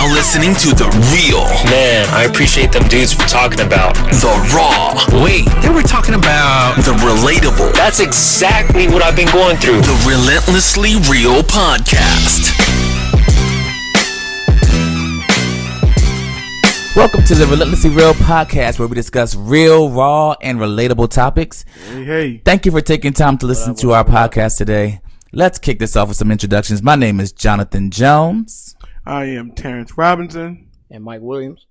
now listening to the real, Man, I appreciate them dudes for talking about. the raw. Wait, they were talking about the relatable, That's exactly what I've been going through. the relentlessly real podcast. Welcome to the Relentlessly Real podcast where we discuss real, raw, and relatable topics. Hey, hey. Thank you for taking time to listen to our podcast today. Let's kick this off with some introductions. My name is Jonathan Jones. I am Terrence Robinson. and Mike Williams.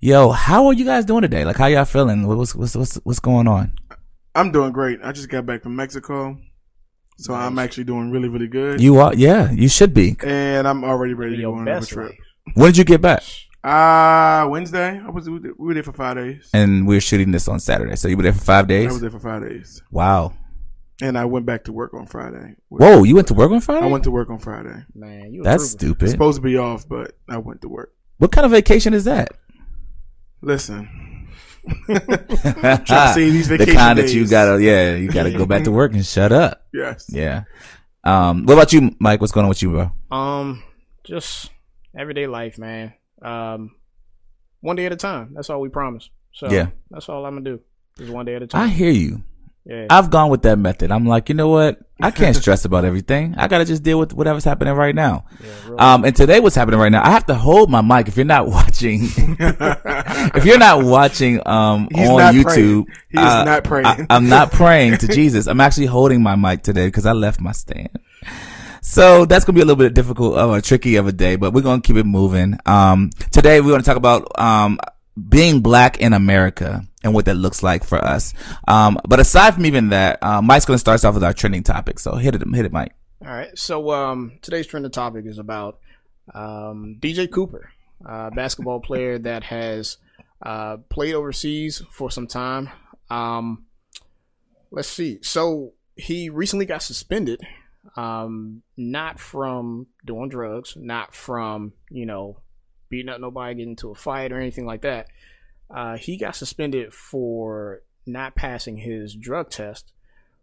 Yo, how are you guys doing today? Like, how y'all feeling? What's what's what's what's going on? I'm doing great. I just got back from Mexico. So I'm actually doing really, really good. You are, yeah, you should be. and I'm already ready to Your go on another best trip. life. When did you get back? Uh Wednesday. I was we were there for five days. And we're shooting this on Saturday, so you were there for five days. I was there for five days. Wow. And I went back to work on Friday. Whoa, you went to work on Friday? I went to work on Friday. Man, you a That's trooper. stupid. Supposed to be off, but I went to work. What kind of vacation is that? Listen. Trying to save these the vacation kind that you gotta, yeah, you gotta go back to work and shut up. Yes. Yeah. Um, what about you, Mike? What's going on with you, bro? Um, just everyday life, man. Um, one day at a time. That's all we promise. So Yeah. that's all I'm gonna do. Is one day at a time. I hear you. Yeah. I've gone with that method. I'm like, you know what? I can't stress about everything. I gotta just deal with whatever's happening right now. yeah Um, and today what's happening right now, I have to hold my mic. If you're not watching, if you're not watching, um, He's on YouTube, praying. He uh, not praying. I, am not praying to Jesus. I'm actually holding my mic today because I left my stand. So that's gonna be a little bit difficult, a tricky of a day, but we're gonna keep it moving. Um, today we're gonna talk about um being black in America and what that looks like for us. Um, but aside from even that, uh, Mike's gonna start us off with our trending topic. So hit it, hit it, Mike. All right. So um, today's trending topic is about um, DJ Cooper, basketball player that has uh, played overseas for some time. Um, let's see. So he recently got suspended, um, not from doing drugs, not from you know beating up nobody, getting into a fight or anything like that. Uh, he got suspended for not passing his drug test,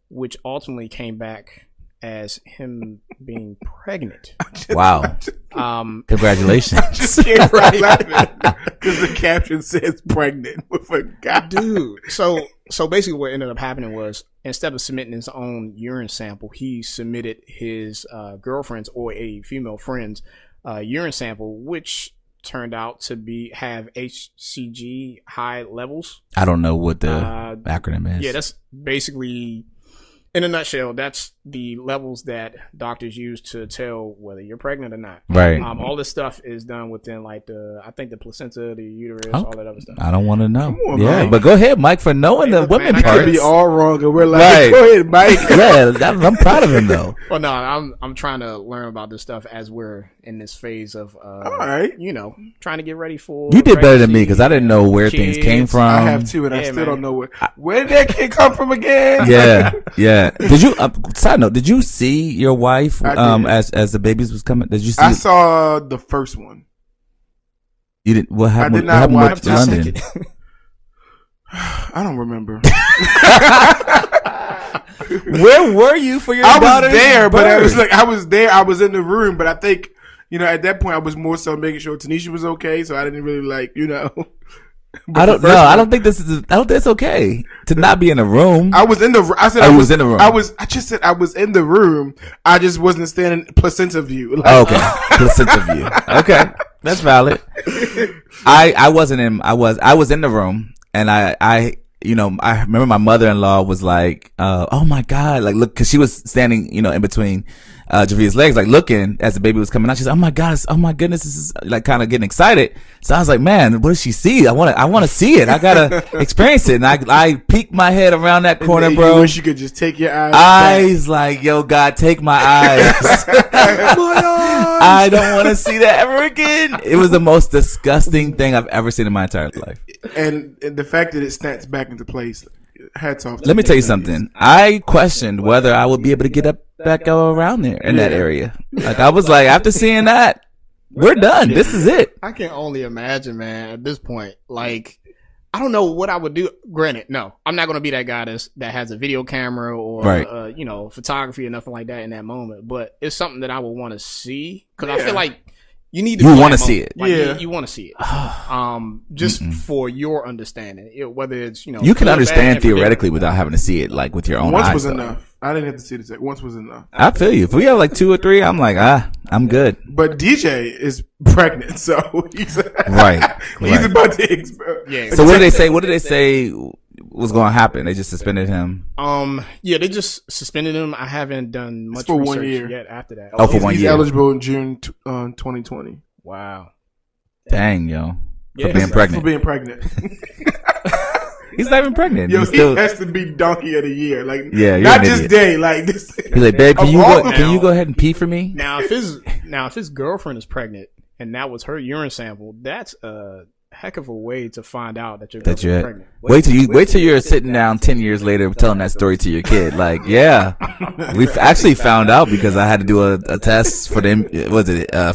which ultimately came back as him being pregnant. Wow, Um, congratulations. Can't laughing because the caption says pregnant with a guy. dude. So so basically, what ended up happening was instead of submitting his own urine sample, he submitted his uh, girlfriend's or a female friend's uh, urine sample, which turned out to be have HCG high levels. I don't know what the Uh, acronym is. Yeah, that's basically, in a nutshell, that's the levels that doctors use to tell whether you're pregnant or not. right. Um, all this stuff is done within like the, I think the placenta, the uterus, Oh. all that other stuff. I don't want to know. on, yeah, Mike. but go ahead, Mike, for knowing the women man, I He could be all wrong, and we're like, Right. go ahead, Mike. yeah, that- I'm proud of him though. Well, no, I'm I'm trying to learn about this stuff as we're in this phase of, uh, All right. you know, trying to get ready for. You did better than me because I didn't know where things came from. I have two, and I still man. don't know where. Where did that kid come from again? yeah, yeah. Did you? Uh, side note: Did you see your wife um as as the babies was coming? Did you see? I saw the first one. you didn't. What happened? I did what not happened watch with the London? I don't remember. Where were you for your? I was daughter's there, but I was like, I was there. I was in the room, but I think, you know, at that point, I was more so making sure Tanisha was okay. So I didn't really like, you know. I don't know. I don't think this is. I don't think it's okay to not be in a room. I was in the. I said Oh, I was, was in the room. I was. I just said I was in the room. I just wasn't standing placenta view. Like, okay, placenta view. Okay, that's valid. I I wasn't in. I was I was in the room, and I I you know I remember my mother in law was like, uh, oh my god, like look, because she was standing you know in between uh Javia's legs, like looking as the baby was coming out. She's like, oh my god, oh my goodness, this is like kind of getting excited. So I was like, man, what does she see? I want to I want to see it. I gotta experience it. And I I peeked my head around that corner, bro. You wish you could just take your eyes. back. Like, yo, God, take my eyes. I don't want to see that ever again. It was the most disgusting thing I've ever seen in my entire life. and, and the fact that it snaps back into place. Hats off. Let me tell you something. I questioned whether I would be able to get up back around there in that area. Like I was like, after seeing that, we're done. This is it. I can only imagine, man. At this point, like, I don't know what I would do. Granted, no, I'm not going to be that guy that's, that has a video camera or Right. uh, you know photography or nothing like that in that moment. But it's something that I would want to see because I feel like You need to You wanna see it. Like, Yeah. you, you want to see it. Um, just for your understanding, it, whether it's you know You can understand bad, theoretically without having to see it, like with your own Once eyes. was though. enough. I didn't have to see the second. Once was enough. I feel you. If we have like two or three, I'm like, ah, I'm good. But DJ is pregnant, so he's Right, he's right. about to. Exp- Yeah. So what did they say? What did they say was going to happen? They just suspended him. Um, yeah, they just suspended him. I haven't done much for one year. yet after that. Oh, for he's, one he's year. eligible in June t- uh, 2020 wow. Dang, yo, for Yeah. being for being pregnant. He's not even pregnant. Yo, He's he still. has to be donkey of the year. Like, Yeah, you're not an just idiot. day. Like this. He's like, babe, can you go? the- Can you go ahead and pee for me? Now, if his now if his girlfriend is pregnant and that was her urine sample, that's a heck of a way to find out that your That you're. pregnant. Wait till you. Wait till you're sitting down ten years later telling that story to your kid. Like, yeah, we actually found out because I had to do a, a test for them. Was it uh,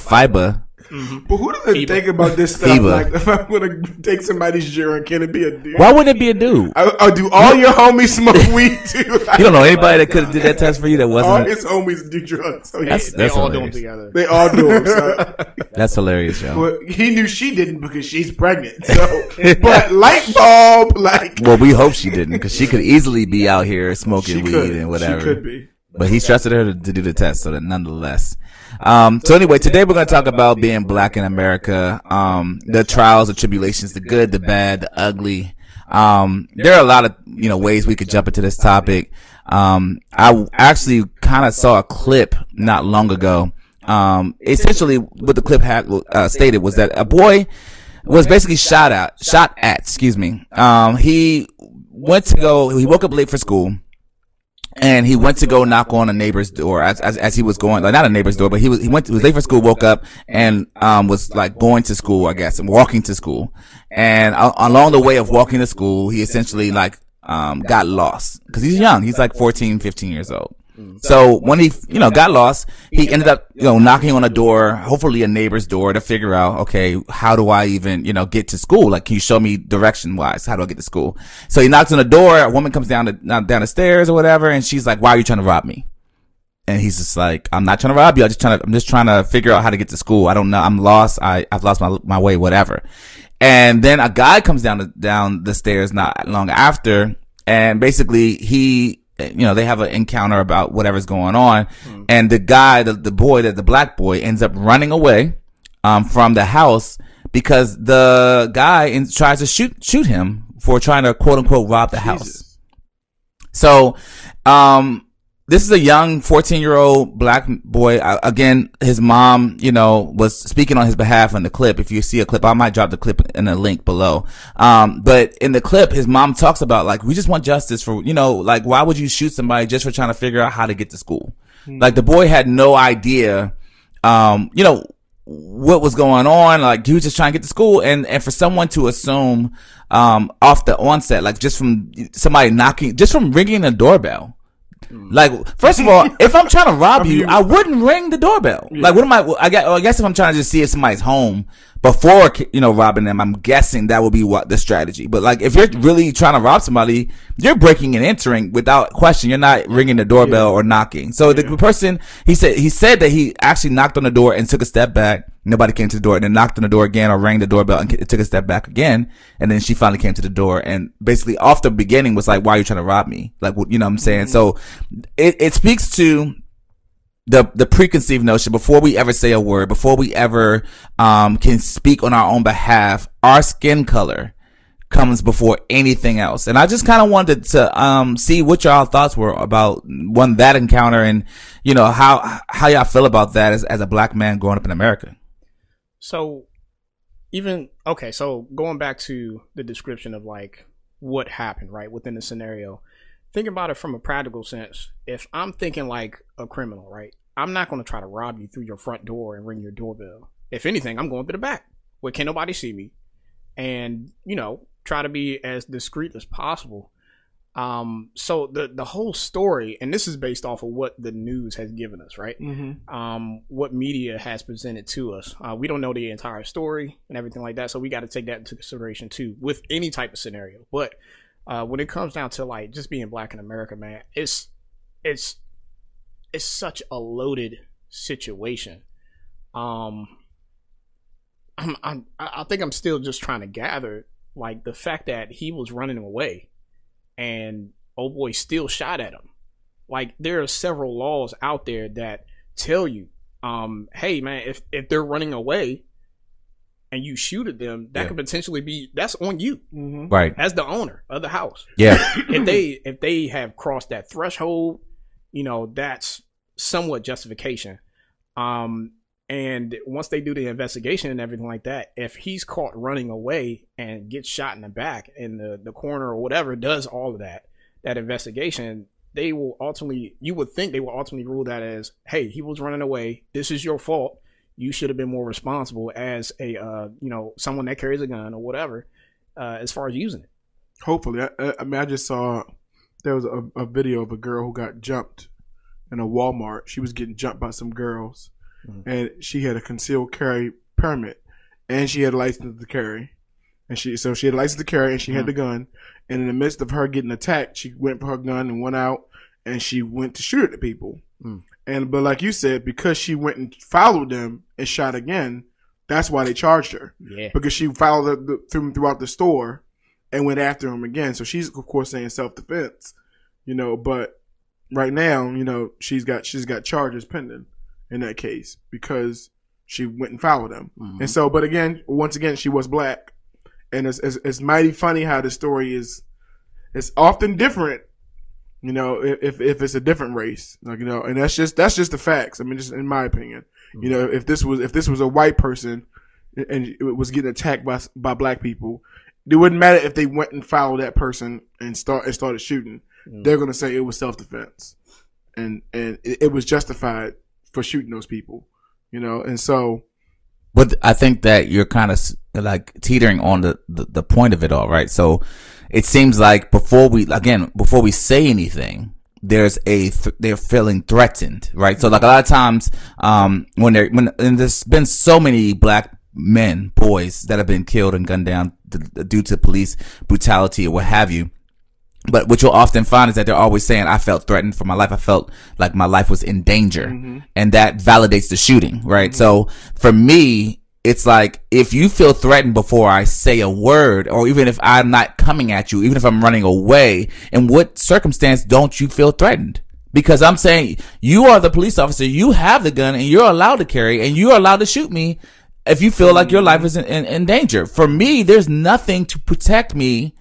FIBA? But who doesn't think about this stuff? FIBA. Like, if I'm gonna take somebody's urine, can it be a dude? Why wouldn't it be a dude? I, I do all your homies smoke weed too? Like, You don't know anybody that could have did that test for you that wasn't. his homies do drugs. So That's- he- They all do them together. they all do them. So. That's hilarious, yo. Well, he knew she didn't because she's pregnant. So, but light bulb, like Well, we hope she didn't because she could easily be out here smoking she weed could, and whatever. She could be. But he trusted her to, to do the test, so that nonetheless. Um, so anyway, today we're going to talk about being black in America, um, the trials, the tribulations, the good, the bad, the ugly. Um, there are a lot of, you know, ways we could jump into this topic. Um, I actually kind of saw a clip not long ago. Um, essentially what the clip had, uh, stated was that a boy was basically shot at, shot at, excuse me. Um, he went to go, he woke up late for school and he went to go knock on a neighbor's door as, as, as he was going, like not a neighbor's door, but he was, he went, he was late for school, woke up and, um, was like going to school, I guess, and walking to school. And uh, along the way of walking to school, he essentially like, um, got lost because he's young. He's like 14, 15 years old. Mm. So when he, you know, got lost, he ended up, you know, knocking on a door, hopefully a neighbor's door to figure out, okay, how do I even, you know, get to school? Like, can you show me direction wise? How do I get to school? So he knocks on the door. A woman comes down the, down the stairs or whatever. And she's like, why are you trying to rob me? And he's just like, I'm not trying to rob you. I'm just trying to, I'm just trying to figure out how to get to school. I don't know. I'm lost. I, I've lost my, my way, whatever. And then a guy comes down the, down the stairs not long after. And basically he, you know, they have an encounter about whatever's going on. And the guy, the, the boy, that the black boy ends up running away, um, from the house because the guy in, tries to shoot, shoot him for trying to quote unquote rob the house. So, um, this is a young 14 year old black boy. Uh, again, his mom, you know, was speaking on his behalf in the clip. If you see a clip, I might drop the clip in the link below. Um, but in the clip, his mom talks about like, we just want justice for, you know, like, why would you shoot somebody just for trying to figure out how to get to school? Like the boy had no idea, um, you know, what was going on. Like he was just trying to get to school and, and for someone to assume, um, off the onset, like just from somebody knocking, just from ringing a doorbell. Mm. Like, first of all, if I'm trying to rob you, I wouldn't ring the doorbell. Like, what am I, I guess, I guess if I'm trying to just see if somebody's home before, you know, robbing them, I'm guessing that would be what the strategy. But like, if you're really trying to rob somebody, you're breaking and entering without question. You're not ringing the doorbell or knocking. So the person, he said, he said that he actually knocked on the door and took a step back. Nobody came to the door and then knocked on the door again or rang the doorbell and took a step back again. And then she finally came to the door and basically off the beginning was like, why are you trying to rob me? Like, you know what I'm saying? Mm-hmm. So it, it speaks to the the preconceived notion before we ever say a word, before we ever um can speak on our own behalf, our skin color comes before anything else. And I just kind of wanted to um see what y'all thoughts were about one that encounter and you know how how y'all feel about that as as a black man growing up in America. So even okay, so going back to the description of like what happened, right, within the scenario. Think about it from a practical sense. If I'm thinking like a criminal, right? I'm not going to try to rob you through your front door and ring your doorbell. If anything, I'm going through the back where can't nobody see me and, you know, try to be as discreet as possible. Um, so the the whole story, and this is based off of what the news has given us, right? Mm-hmm. um, what media has presented to us. Uh, we don't know the entire story and everything like that, so we got to take that into consideration too with any type of scenario. But uh, when it comes down to like just being black in America, man, it's it's it's such a loaded situation. Um, I'm, I'm I think I'm still just trying to gather like the fact that he was running away and oh boy still shot at him. Like there are several laws out there that tell you, um, hey man, if if they're running away and you shoot at them, that Yeah. could potentially be that's on you Right. as the owner of the house. Yeah. if they if they have crossed that threshold, you know, that's somewhat justification. Um and once they do the investigation and everything like that, if he's caught running away and gets shot in the back in the, the coroner or whatever does all of that, that investigation, they will ultimately you would think they will ultimately rule that as, hey, he was running away. This is your fault. You should have been more responsible as a uh, you know, someone that carries a gun or whatever, uh, as far as using it. Hopefully, I, I- mean, I just saw there was a, a video of a girl who got jumped in a Walmart. She was getting jumped by some girls, Mhm. and she had a concealed carry permit, and she had a license to carry, and she so she had a license to carry, and she had the gun. And in the midst of her getting attacked, she went for her gun and went out, and she went to shoot at the people. Mm. And but like you said, because she went and followed them and shot again, that's why they charged her Yeah. because she followed the, them throughout the store and went after him again. So she's of course saying self defense, you know. But right now, you know, she's got she's got charges pending in that case because she went and followed him. Mhm. And so, but again, once again, she was black, and it's, it's it's mighty funny how the story is. It's often different, you know, if if- if it's a different race, like you know, and that's just that's just the facts. I mean, just in my opinion, you know, if this was if this was a white person and it was getting attacked by by black people, it wouldn't matter if they went and followed that person and start and started shooting. Mm. They're gonna say it was self defense, and and it, it was justified for shooting those people, you know. And so, But I think that you're kind of like teetering on the, the, the point of it all, right? So it seems like before we, again, before we say anything, there's a, th- they're feeling threatened, right? So like a lot of times, um, when there, when, and there's been so many black men, boys that have been killed and gunned down th- due to police brutality or what have you. But what you'll often find is that they're always saying, I felt threatened for my life. I felt like my life was in danger. And that validates the shooting, right? So for me, it's like, if you feel threatened before I say a word, or even if I'm not coming at you, even if I'm running away, in what circumstance don't you feel threatened? Because I'm saying you are the police officer, you have the gun and you're allowed to carry and you're allowed to shoot me if you feel like your mm-hmm. life is in, in, in danger. For me, there's nothing to protect me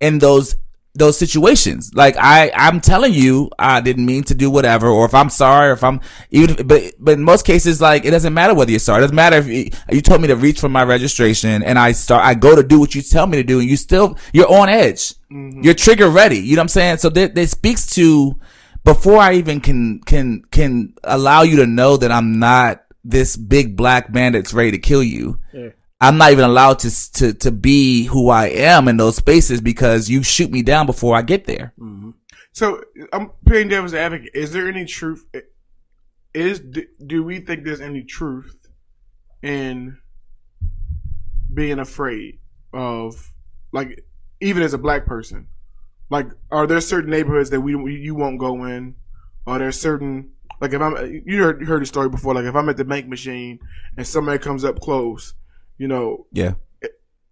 in those those situations. Like I, I'm telling you, I didn't mean to do whatever, or if I'm sorry, or if I'm even, if- but but in most cases, like it doesn't matter whether you're sorry. It doesn't matter if you, you told me to reach for my registration and I start, I go to do what you tell me to do, and you still you're on edge. Mm-hmm. You're trigger ready. You know what I'm saying? So that that speaks to before I even can can can allow you to know that I'm not this big black man that's ready to kill you. Yeah. I'm not even allowed to to to be who I am in those spaces because you shoot me down before I get there. Mm-hmm. so I'm playing devil's advocate. Is there any truth? Is do, we think there's any truth in being afraid of, like, even as a black person? Like, are there certain neighborhoods that we you won't go in? Are there certain like if I'm you heard, you heard the story before? Like if I'm at the bank machine and somebody comes up close, you know, Yeah.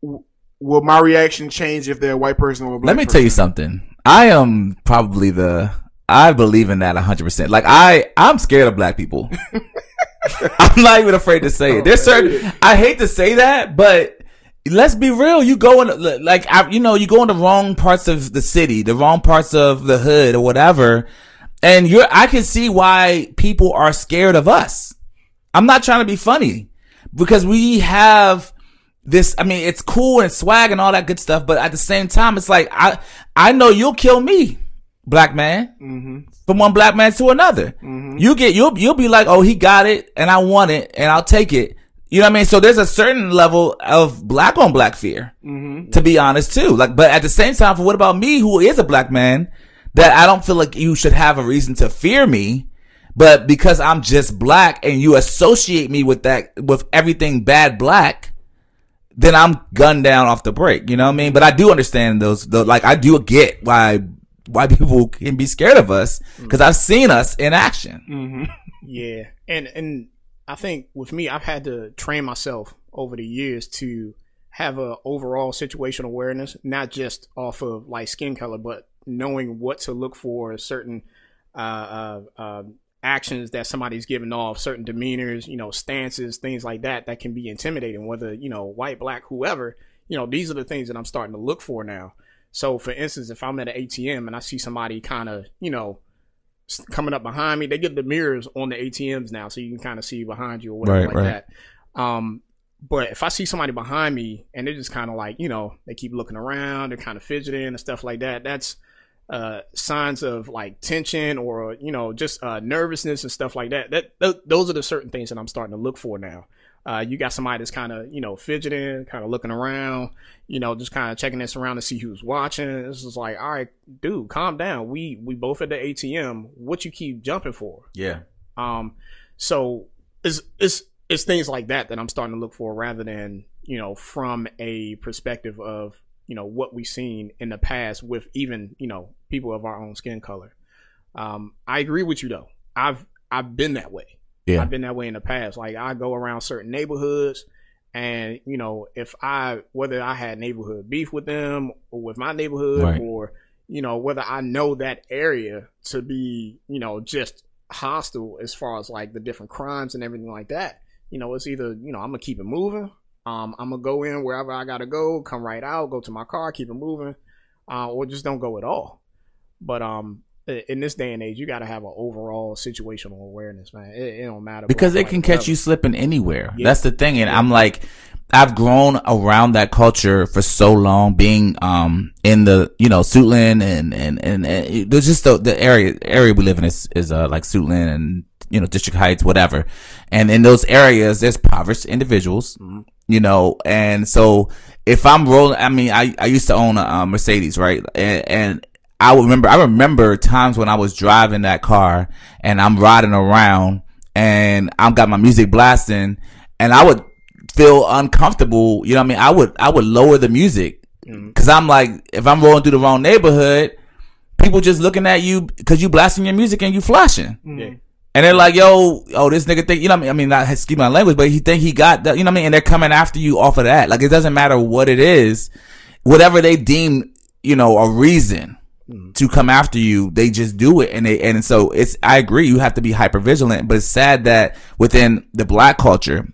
w- will my reaction change if they're a white person or a black? Let me tell you something. I am probably the I believe in that 100%. Like I I'm scared of black people. I'm not even afraid to say it. There's certain I hate to say that, but let's be real. You go in like I, you know, you go in the wrong parts of the city, the wrong parts of the hood or whatever, and you're I can see why people are scared of us. I'm not trying to be funny because we have this i mean it's cool and swag and all that good stuff but at the same time it's like i i know you'll kill me black man Mm-hmm. from one black man to another. You get you'll you'll be like oh he got it and i want it and i'll take it. You know what i mean? So there's a certain level of black on black fear Mm-hmm. to be honest too. Like but at the same time for what about me who is a black man that i don't feel like you should have a reason to fear me but because i'm just black and you associate me with that with everything bad black then I'm gunned down off the break. You know what I mean? But I do understand those, the, like, I do get why, why people can be scared of us because I've seen us in action. Mm-hmm. Yeah, and and I think with me, I've had to train myself over the years to have a overall situational awareness, not just off of like skin color, but knowing what to look for, certain uh, uh, uh, actions that somebody's giving off, certain demeanors, you know, stances, things like that, that can be intimidating. Whether you know, white, black, whoever, you know, these are the things that I'm starting to look for now. So, for instance, if I'm at an ATM and I see somebody kind of, you know, coming up behind me. They get the mirrors on the ATMs now, so you can kind of see behind you or whatever Right, like right. that. Um, but if I see somebody behind me and they're just kind of like, you know, they keep looking around, they're kind of fidgeting and stuff like that. That's uh, signs of like tension or you know just uh, nervousness and stuff like that. That th- those are the certain things that I'm starting to look for now. Uh, you got somebody that's kind of you know fidgeting, kind of looking around, you know, just kind of checking this around to see who's watching. This is like, all right, dude, calm down. We we both at the ATM. What you keep jumping for? Yeah. Um, so it's it's it's things like that that I'm starting to look for rather than you know from a perspective of you know what we've seen in the past with even you know people of our own skin color. Um, I agree with you though. I've I've been that way. Yeah. I've been that way in the past. Like I go around certain neighborhoods and you know, if I whether I had neighborhood beef with them or with my neighborhood Right. or you know, whether I know that area to be, you know, just hostile as far as like the different crimes and everything like that. You know, it's either, you know, I'm gonna keep it moving. Um, I'm gonna go in wherever I gotta go, come right out, go to my car, keep it moving, uh, or just don't go at all. But um, in this day and age, you got to have an overall situational awareness, man. It, it don't matter because they can catch whatever. you slipping anywhere. Yeah. That's the thing, and I'm like, I've grown around that culture for so long, being um in the you know Suitland and and and, and there's just the the area area we live in is is uh like Suitland and you know District Heights, whatever, and in those areas there's impoverished individuals, you know, and so if I'm rolling, I mean, I I used to own a um, Mercedes, right, and, and I remember, I remember times when I was driving that car and I'm riding around and I've got my music blasting and I would feel uncomfortable. You know what I mean? I would, I would lower the music cause I'm like, if I'm rolling through the wrong neighborhood, people just looking at you cause you blasting your music and you flashing. Yeah. And they're like, yo, oh, this nigga think, you know what I mean? I mean, not excuse my language, but he think he got that, you know what I mean? And they're coming after you off of that. Like, it doesn't matter what it is, whatever they deem, you know, a reason to come after you, they just do it. And they, and so it's, I agree, you have to be hyper vigilant, but it's sad that within the black culture,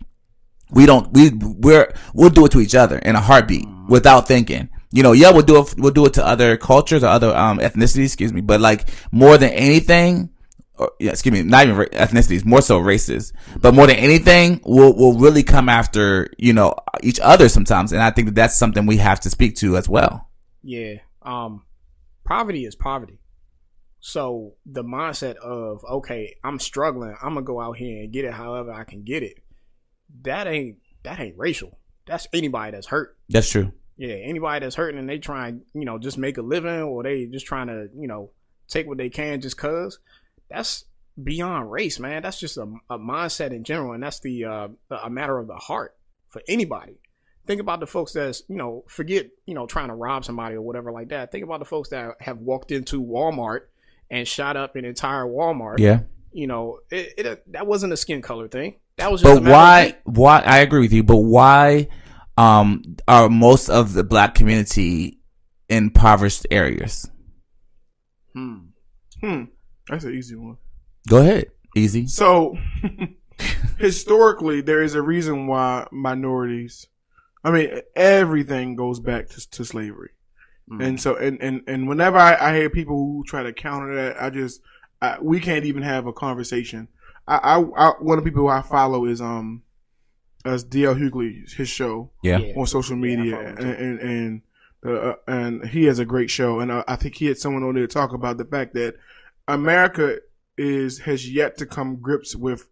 we don't, we, we're, we'll do it to each other in a heartbeat without thinking. You know, yeah, we'll do it, we'll do it to other cultures or other, um, ethnicities, excuse me, but like more than anything, or, yeah, excuse me, not even ra- ethnicities, more so races, but more than anything, we'll, we'll really come after, you know, each other sometimes. And I think that that's something we have to speak to as well. Yeah. Um, poverty is poverty. So the mindset of okay, I'm struggling, I'm gonna go out here and get it however I can get it. That ain't that ain't racial. That's anybody that's hurt. That's true. Yeah, anybody that's hurting and they try and you know just make a living or they just trying to you know take what they can just cause. That's beyond race, man. That's just a, a mindset in general, and that's the uh, a matter of the heart for anybody. Think about the folks that's you know forget you know trying to rob somebody or whatever like that. Think about the folks that have walked into Walmart and shot up an entire Walmart. Yeah. you know it, it that wasn't a skin color thing. That was just But why, why, I agree with you, but why, um, are most of the black community impoverished areas? Hmm. Hmm. That's an easy one. Go ahead. Easy. So, historically, there is a reason why minorities, I mean, everything goes back to, to slavery. And so, and, and, and whenever I, I hear people who try to counter that, I just, I, we can't even have a conversation. I, I, I, one of the people who I follow is, um, as DL Hughley, his show Yeah. Yeah. on social media, follow him and and and, uh, and he has a great show, and uh, I think he had someone on there to talk about the fact that America is has yet to come grips with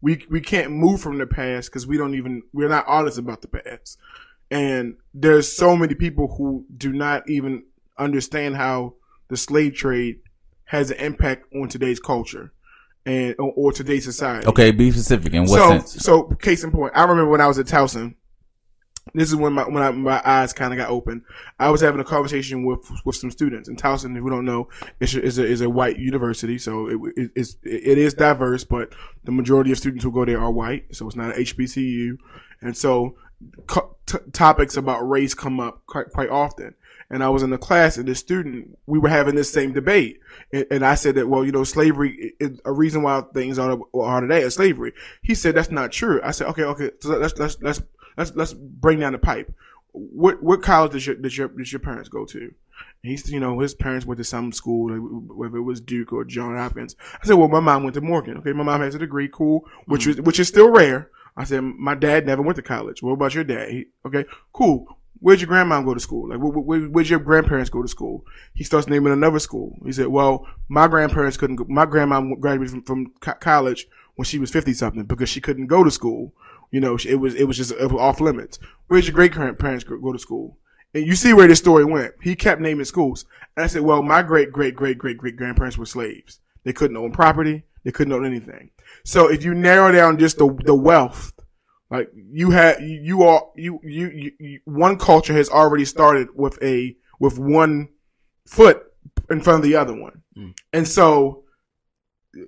we we can't move from the past because we don't even we're not honest about the past, and there's so many people who do not even understand how the slave trade has an impact on today's culture and or, or today's society. Okay. Be specific. In what so, sense? So, case in point, I remember when I was at Towson, This is when my when I, my eyes kind of got open. I was having a conversation with with some students in Towson. If we don't know, is is a, is a white university, so it, it is it is diverse, but the majority of students who go there are white, so it's not an HBCU, and so t- topics about race come up quite quite often. And I was in the class, and the student we were having this same debate, and, and I said that well, you know, slavery is a reason why things are are today is slavery. He said that's not true. I said okay, okay, so let's let's let's let's let's bring down the pipe. What what college did your did your did your parents go to? And he's you know his parents went to some school, whether it was Duke or John Hopkins. I said, well, my mom went to Morgan. Okay, my mom has a degree, cool, which mm-hmm. is which is still rare. I said, my dad never went to college. What about your dad? He, okay, cool. Where'd your grandma go to school? Like, where, where, where'd your grandparents go to school? He starts naming another school. He said, well, my grandparents couldn't go, my grandma graduated from, from college when she was 50 something because she couldn't go to school. You know, it was, it was just it was off limits. Where'd your great grandparents go to school? And you see where this story went. He kept naming schools. And I said, well, my great, great, great, great, great grandparents were slaves. They couldn't own property. They couldn't own anything. So if you narrow down just the, the wealth, like you had, you all you, you, you, you, one culture has already started with a, with one foot in front of the other one. Hmm. And so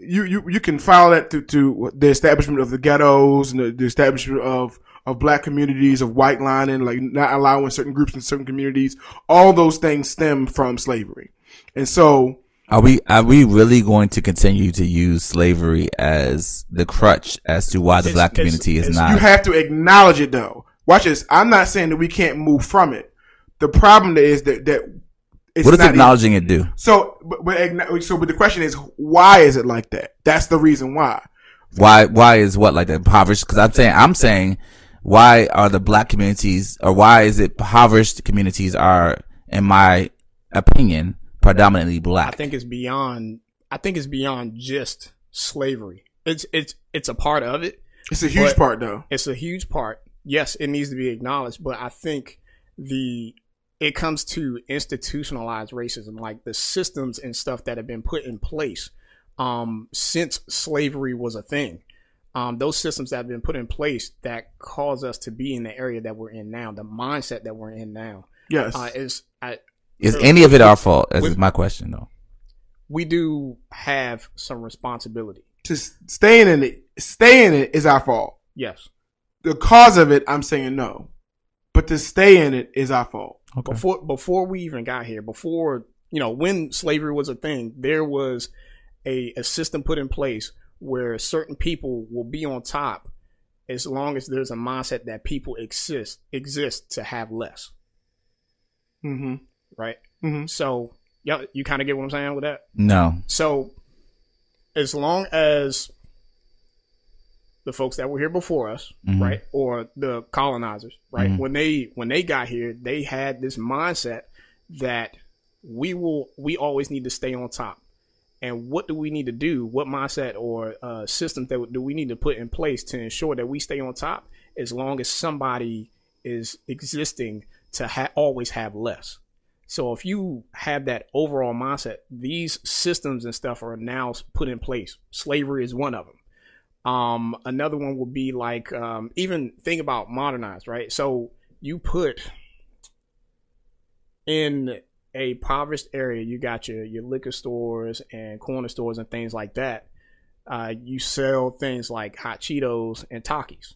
you, you, you can file that to, to the establishment of the ghettos and the, the establishment of, of black communities, of white lining, like not allowing certain groups in certain communities. All those things stem from slavery. And so, Are we are we really going to continue to use slavery as the crutch as to why the It's- black it's- community is it's- not? you have to acknowledge it though. Watch this. I'm not saying that we can't move from it. The problem is that, that it's what does not acknowledging it do? So, but, but so, but the question is, why is it like that? That's the reason why. Why why is what like the impoverished? Because I'm saying I'm saying why are the black communities or why is it impoverished communities are in my opinion predominantly black? I think it's beyond. I think it's beyond just slavery. It's it's it's a part of it. It's a huge part though. It's a huge part. Yes, it needs to be acknowledged, but I think the it comes to institutionalized racism, like the systems and stuff that have been put in place um, since slavery was a thing. Um, those systems that have been put in place that cause us to be in the area that we're in now, the mindset that we're in now, Yes. uh, is I, Is any of it our fault? This is my question though. we do have some responsibility. Just staying in it, staying in it is our fault. Yes. The cause of it, I'm saying no. But to stay in it is our fault. Okay. before before we even got here, before you know, when slavery was a thing, there was a, a system put in place where certain people will be on top as long as there's a mindset that people exist exist to have less, Mm-hmm. right? Mhm. So, yeah, you kind of get what I'm saying with that. No. So, as long as the folks that were here before us, Mhm. right, or the colonizers, right, Mhm. when they when they got here, they had this mindset that we will we always need to stay on top. And what do we need to do? What mindset or uh, system that do we need to put in place to ensure that we stay on top? As long as somebody is existing to ha- always have less. So if you have that overall mindset, these systems and stuff are now put in place. Slavery is one of them. Um, another one would be like um, even think about modernized, right? So you put in a impoverished area, you got your your liquor stores and corner stores and things like that. Uh, you sell things like hot Cheetos and Takis,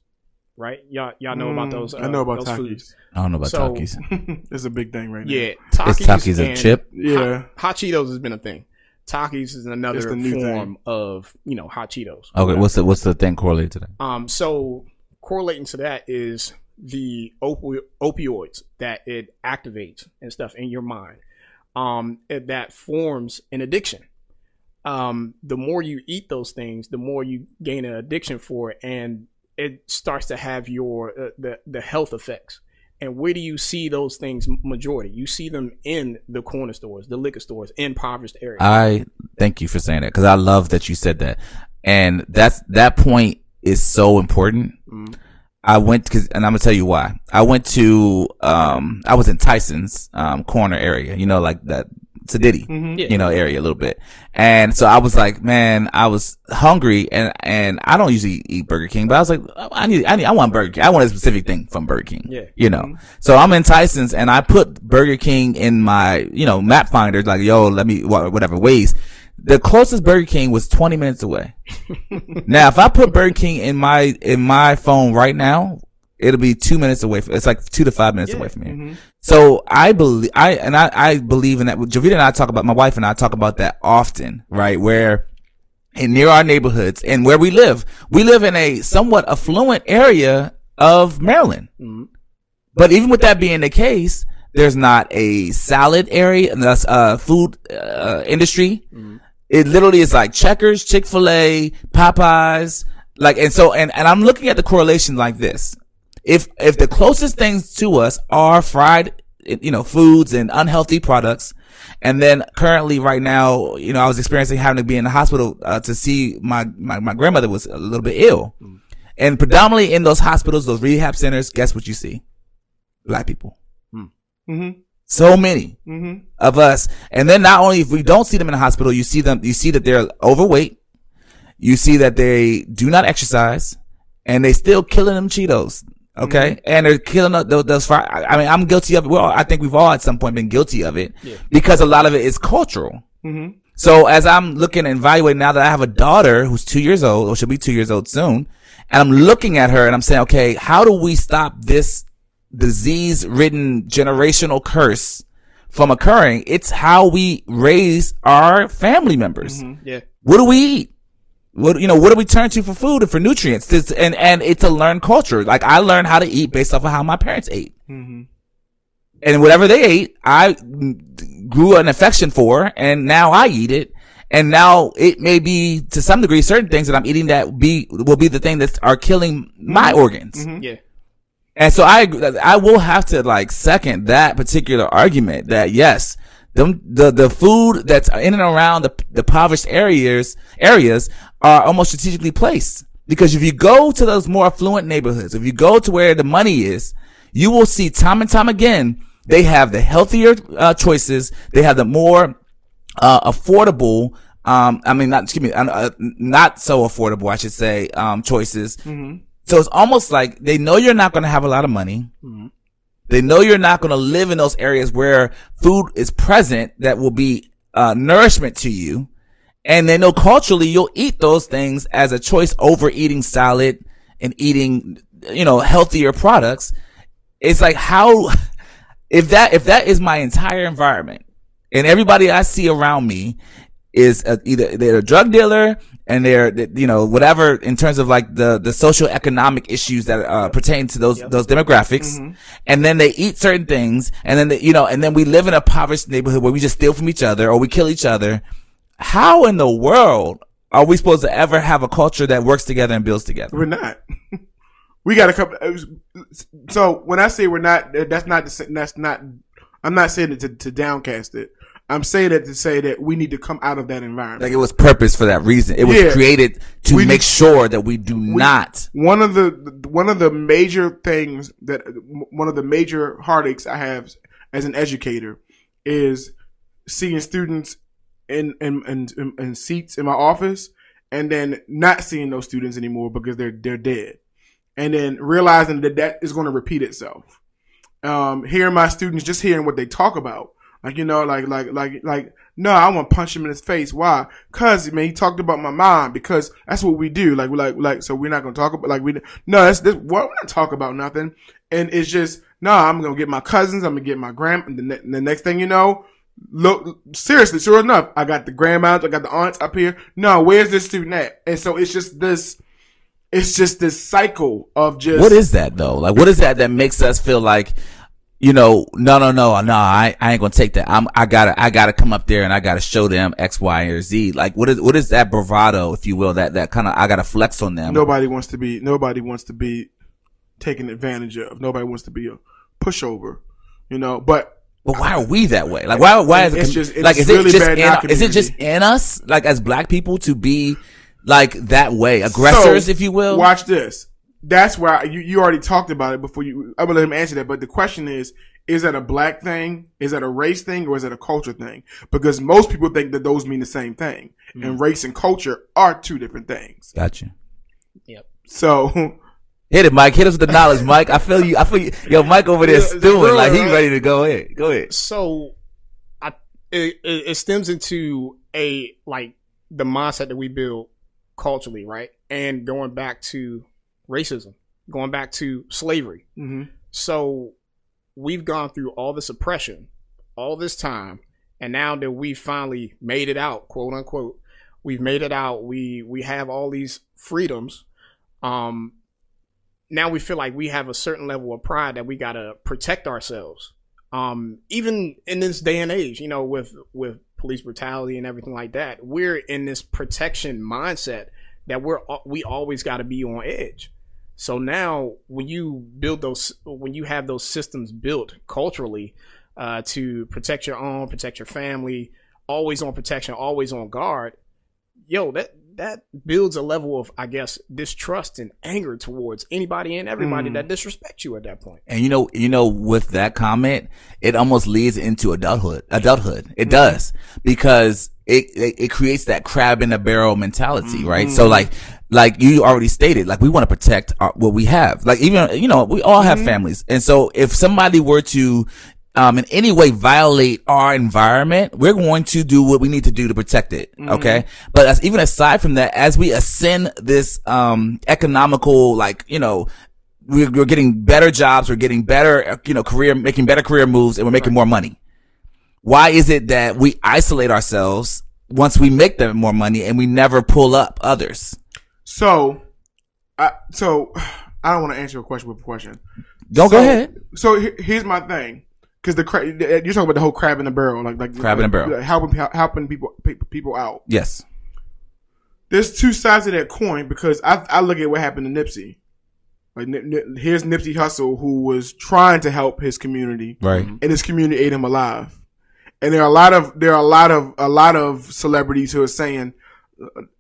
right? Y'all y'all know about Mm, those. I know uh, about those foods. Takis. I don't know about So- Takis. it's a big thing right now. Yeah, Is Takis, Takis a and chip? Yeah. Hot, hot Cheetos has been a thing. Takis is another the new form thing. of you know hot Cheetos. Okay, what's the what's the thing correlated to that? Um, so correlating to that is the opi- opioids that it activates and stuff in your mind. Um, that forms an addiction. Um, the more you eat those things, the more you gain an addiction for it, and it starts to have your uh, the the health effects. And where do you see those things majority? You see them in the corner stores, the liquor stores, in impoverished areas. I thank you for saying that because I love that you said that, and that's that point is so important. Mm. I went because, and I'm gonna tell you why. I went to, um, I was in Tyson's um corner area, you know, like that to Diddy, Mm-hmm. you know, area a little bit. And so I was like, man, I was hungry and, and I don't usually eat Burger King, but I was like, I need, I need, I want Burger King. I want a specific thing from Burger King. Yeah. You know, so I'm in Tyson's and I put Burger King in my, you know, map finder, like, yo, let me, whatever ways. The closest Burger King was 20 minutes away. now, if I put Burger King in my, in my phone right now, it'll be two minutes away. From, it's like two to five minutes away from here. So I believe, I, and I, I believe in that. Javita and I talk about, my wife and I talk about that often, right? Where and near our neighborhoods and where we live, we live in a somewhat affluent area of Maryland. But even with that being the case, there's not a salad area, and that's uh food uh, industry. It literally is like Checkers, Chick Fil A, Popeyes, like, and so, and and I'm looking at the correlation like this: if if the closest things to us are fried, you know, foods and unhealthy products, and then currently right now, you know, I was experiencing having to be in the hospital uh, to see my, my my grandmother was a little bit ill, and predominantly in those hospitals, those rehab centers, guess what you see? Black people. Mm-hmm. So many Mm-hmm. of us. And then not only if we don't see them in the hospital, you see them, you see that they're overweight. You see that they do not exercise and they still killing them Cheetos. Okay. And they're killing those, those, fry. I mean, I'm guilty of it. Well, I think we've all at some point been guilty of it because a lot of it is cultural. Mm-hmm. So as I'm looking and evaluating now that I have a daughter who's two years old, or she'll be two years old soon, and I'm looking at her and I'm saying, okay, how do we stop this disease ridden generational curse from occurring? It's how we raise our family members. Yeah. What do we eat? What, you know, what do we turn to for food and for nutrients? This, and, and it's a learned culture. Like I learned how to eat based off of how my parents ate. Mm-hmm. And whatever they ate, I grew an affection for, and now I eat it. And now it may be to some degree certain things that I'm eating that be will be the thing that are killing my mm-hmm. organs. Mm-hmm. Yeah. And so I I will have to like second that particular argument that yes, them the the food that's in and around the the impoverished areas areas are almost strategically placed because if you go to those more affluent neighborhoods, if you go to where the money is, you will see time and time again they have the healthier uh, choices, they have the more uh, affordable. Um, I mean, not excuse me, uh, uh, not so affordable, I should say, um, choices. So it's almost like they know you're not going to have a lot of money. They know you're not going to live in those areas where food is present that will be uh, nourishment to you. And they know culturally you'll eat those things as a choice over eating salad and eating, you know, healthier products. It's like how, if that, if that is my entire environment and everybody I see around me is a, either they're a drug dealer and they're you know whatever in terms of like the the social economic issues that uh, pertain to those those demographics mm-hmm. and then they eat certain things and then they, you know and then we live in a impoverished neighborhood where we just steal from each other or we kill each other how in the world are we supposed to ever have a culture that works together and builds together We're not. we got a couple. was- So when I say we're not, uh, that's not. That's not. I'm not saying it to, to downcast it. I'm saying it to say that we need to come out of that environment. like it was purpose for that reason it was Yeah. created to We make need- sure that we do not one of the one of the major things that one of the major heartaches I have as an educator is seeing students in in, in, in, in seats in my office and then not seeing those students anymore because they're they're dead and then realizing that that is going to repeat itself um hearing my students just hearing what they talk about like you know like like like like no i want to punch him in his face. Why? Because man he talked about my mom because that's what we do. Like we like like so we're not gonna talk about like we no that's this what we're not talk about nothing. And it's just no i'm gonna get my cousins i'm gonna get my grand and the, ne- the next thing you know look seriously sure enough i got the grandmas i got the aunts up here. No where's this student at? And so it's just this it's just this cycle of just What is that though? Like, what is that that makes us feel like, you know, no, no, no, no, I, I ain't gonna take that. I'm, I gotta, I gotta come up there and I gotta show them X, Y, or Z. Like, what is, what is that bravado, if you will, that, that kind of, I gotta flex on them. nobody wants to be nobody wants to be taken advantage of nobody wants to be a pushover you know but But why are we that way? Like, why, why is it, It's just- it's like, is really it just in is it just in us, like, as black people to be like that way, aggressors, So, if you will? watch this that's why you, you already talked about it before you i'm gonna let him answer that but the question is is that a black thing? Is that a race thing or is that a culture thing? Because most people think that those mean the same thing. And mm. race and culture are two different things. Gotcha. Yep. So Hit it, Mike. Hit us with the knowledge, Mike. I feel you. I feel you. Yo, Mike over there Yeah, stewing real, like he right? ready to go ahead. Go ahead. So, I it, it, it stems into a like the mindset that we build culturally, right? And going back to racism, going back to slavery. mhm. So we've gone through all this oppression, all this time, and now that we finally made it out, quote unquote, we've made it out. We we have all these freedoms. Um, now we feel like we have a certain level of pride that we gotta protect ourselves. Um, even in this day and age, you know, with with police brutality and everything like that, we're in this protection mindset that we're we always got to be on edge. So now, when you build those, when you have those systems built culturally uh, to protect your own, protect your family, always on protection, always on guard, yo, that that builds a level of, I guess, distrust and anger towards anybody and everybody that disrespect you at that point. And you know, you know, with that comment, it almost leads into adulthood. Adulthood, it does because it, it it creates that crab in a barrel mentality, right? So like, like you already stated, like we want to protect our, what we have. Like even you know, we all have families, and so if somebody were to um, in any way violate our environment, we're going to do what we need to do to protect it. Okay. But as, even aside from that, as we ascend this, um, economical, like, you know, we're, we're getting better jobs, we're getting better, uh, you know, career, making better career moves and we're making more money. Why is it that we isolate ourselves once we make them more money and we never pull up others? so I so I don't want to answer a question with a question. Don't so, go ahead. So here's my thing, because the cra- you're talking about the whole crab in the barrel, like like Crab in the barrel. helping helping people people out. Yes. There's two sides of that coin because I I look at what happened to Nipsey. Like here's Nipsey Hussle who was trying to help his community, Right. and his community ate him alive. And there are a lot of there are a lot of a lot of celebrities who are saying,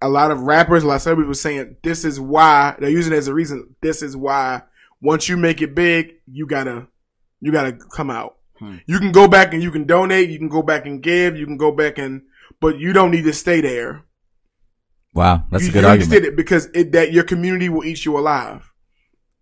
a lot of rappers, a lot of celebrities were saying, this is why they're using it as a reason. This is why once you make it big, you gotta you gotta come out. Hmm. You can go back and you can donate. You can go back and give. You can go back and, but you don't need to stay there. Wow. That's you, a good you argument. did it because it, that your community will eat you alive,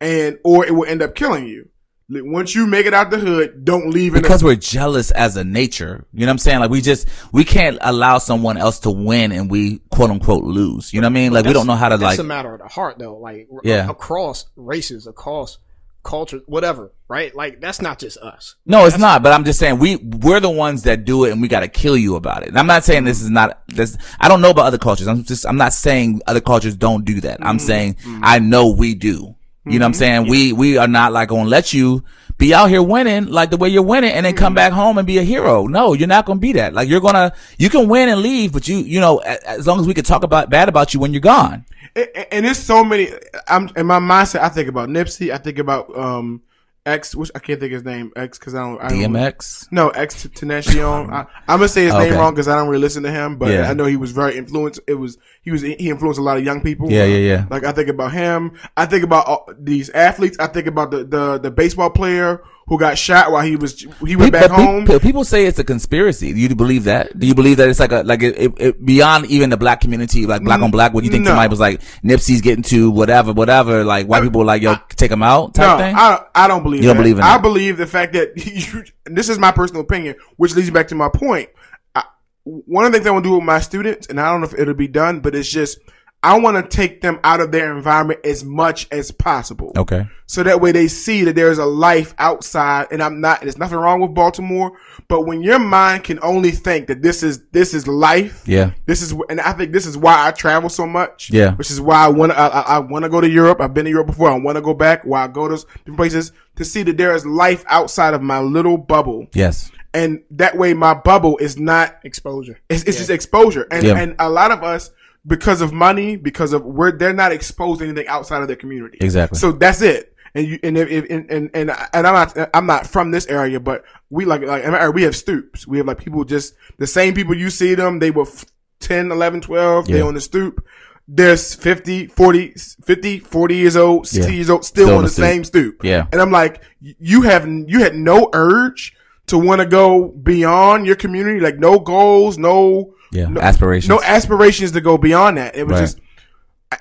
and or it will end up killing you. Once you make it out the hood, don't leave in because we're jealous as a nature. You know what I'm saying? Like we just we can't allow someone else to win and we quote unquote lose. You know what I mean? Like we don't know how to That's like a matter of the heart, though. Like Yeah. across races, across culture, whatever. Right? Like that's not just us. No, it's not. But I'm just saying we we're the ones that do it, and we got to kill you about it. And I'm not saying this is not this. I don't know about other cultures. I'm just I'm not saying other cultures don't do that. I'm mm, saying mm. I know we do. You know what I'm saying? We we are not like gonna let you be out here winning like the way you're winning, and then come back home and be a hero. No, you're not gonna be that. Like you're gonna you can win and leave, but you you know as long as we can talk about bad about you when you're gone. and, and there's so many. I'm in my mindset. I think about Nipsey. I think about um X, which I can't think of his name X because I don't. I don't DMX. No, X Tenacion. I, I'm gonna say his oh, Okay. name wrong because I don't really listen to him, but Yeah. I know he was very influenced. It was he was he influenced a lot of young people. Yeah, yeah, yeah. Like I think about him. I think about all these athletes. I think about the the, the baseball player who got shot while he was he went back home. pe- People say it's a conspiracy. Do you believe that? Do you believe that it's like a like it, it, it beyond even the black community, like black on black? Would you think No. somebody was like Nipsey's getting to whatever, whatever? Like white people like, yo, take him out type no, thing. I I don't believe. You don't believe in I that? believe the fact that you, this is my personal opinion, which leads me back to my point. I, one of the things I want to do with my students, and I don't know if it'll be done, but it's just I want to take them out of their environment as much as possible. okay. So that way they see that there's a life outside and I'm not, there's nothing wrong with Baltimore, but when your mind can only think that this is, this is life. Yeah. This is, and I think this is why I travel so much. Yeah. Which is why I want to, I, I, I want to go to Europe. I've been to Europe before. I want to go back. Why I go to different places to see that there is life outside of my little bubble. Yes. And that way my bubble is not Exposure. it's, it's just exposure. And, Yeah. and a lot of us, because of money, because of where they're not exposed to anything outside of their community. Exactly. So that's it. And you, and if, if and, and, and, and I'm not, I'm not from this area, but we like, like, we have stoops. We have like people just, the same people you see them, they were f- 10, 11, 12, they Yeah. on the stoop. there's 50, 40, 50, 40 years old, 60 Yeah. years old, still, Still on on the the stoop. same stoop. Yeah. And I'm like, you have, you had no urge to want to go beyond your community, like no goals, no, Yeah. no, Aspirations. no aspirations to go beyond that. It was Right. just,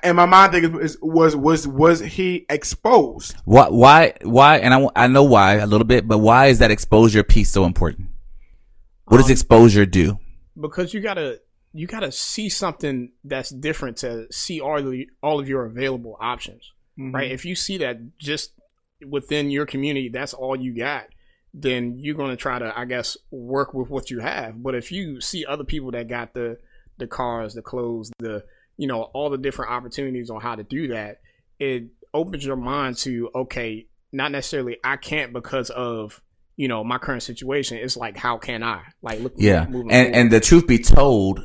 and my mind thing is, was, was, was he exposed? Why? Why? Why? And I, I know why a little bit, but why is that exposure piece so important? What Um, does exposure do? because you gotta you gotta see something that's different to see all of the, all of your available options, Mm-hmm. right? If you see that just within your community, that's all you got, then you're gonna try to, I guess, work with what you have. But if you see other people that got the the cars, the clothes, the you know all the different opportunities on how to do that, it opens your mind to okay, not necessarily I can't because of you know my current situation. It's like how can I like look Yeah. moving And forward. and the truth be told,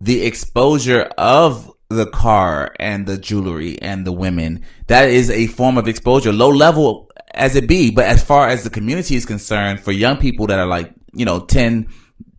the exposure of the car and the jewelry and the women, that is a form of exposure, low level as it be. But as far as the community is concerned, for young people that are like, you know, 10,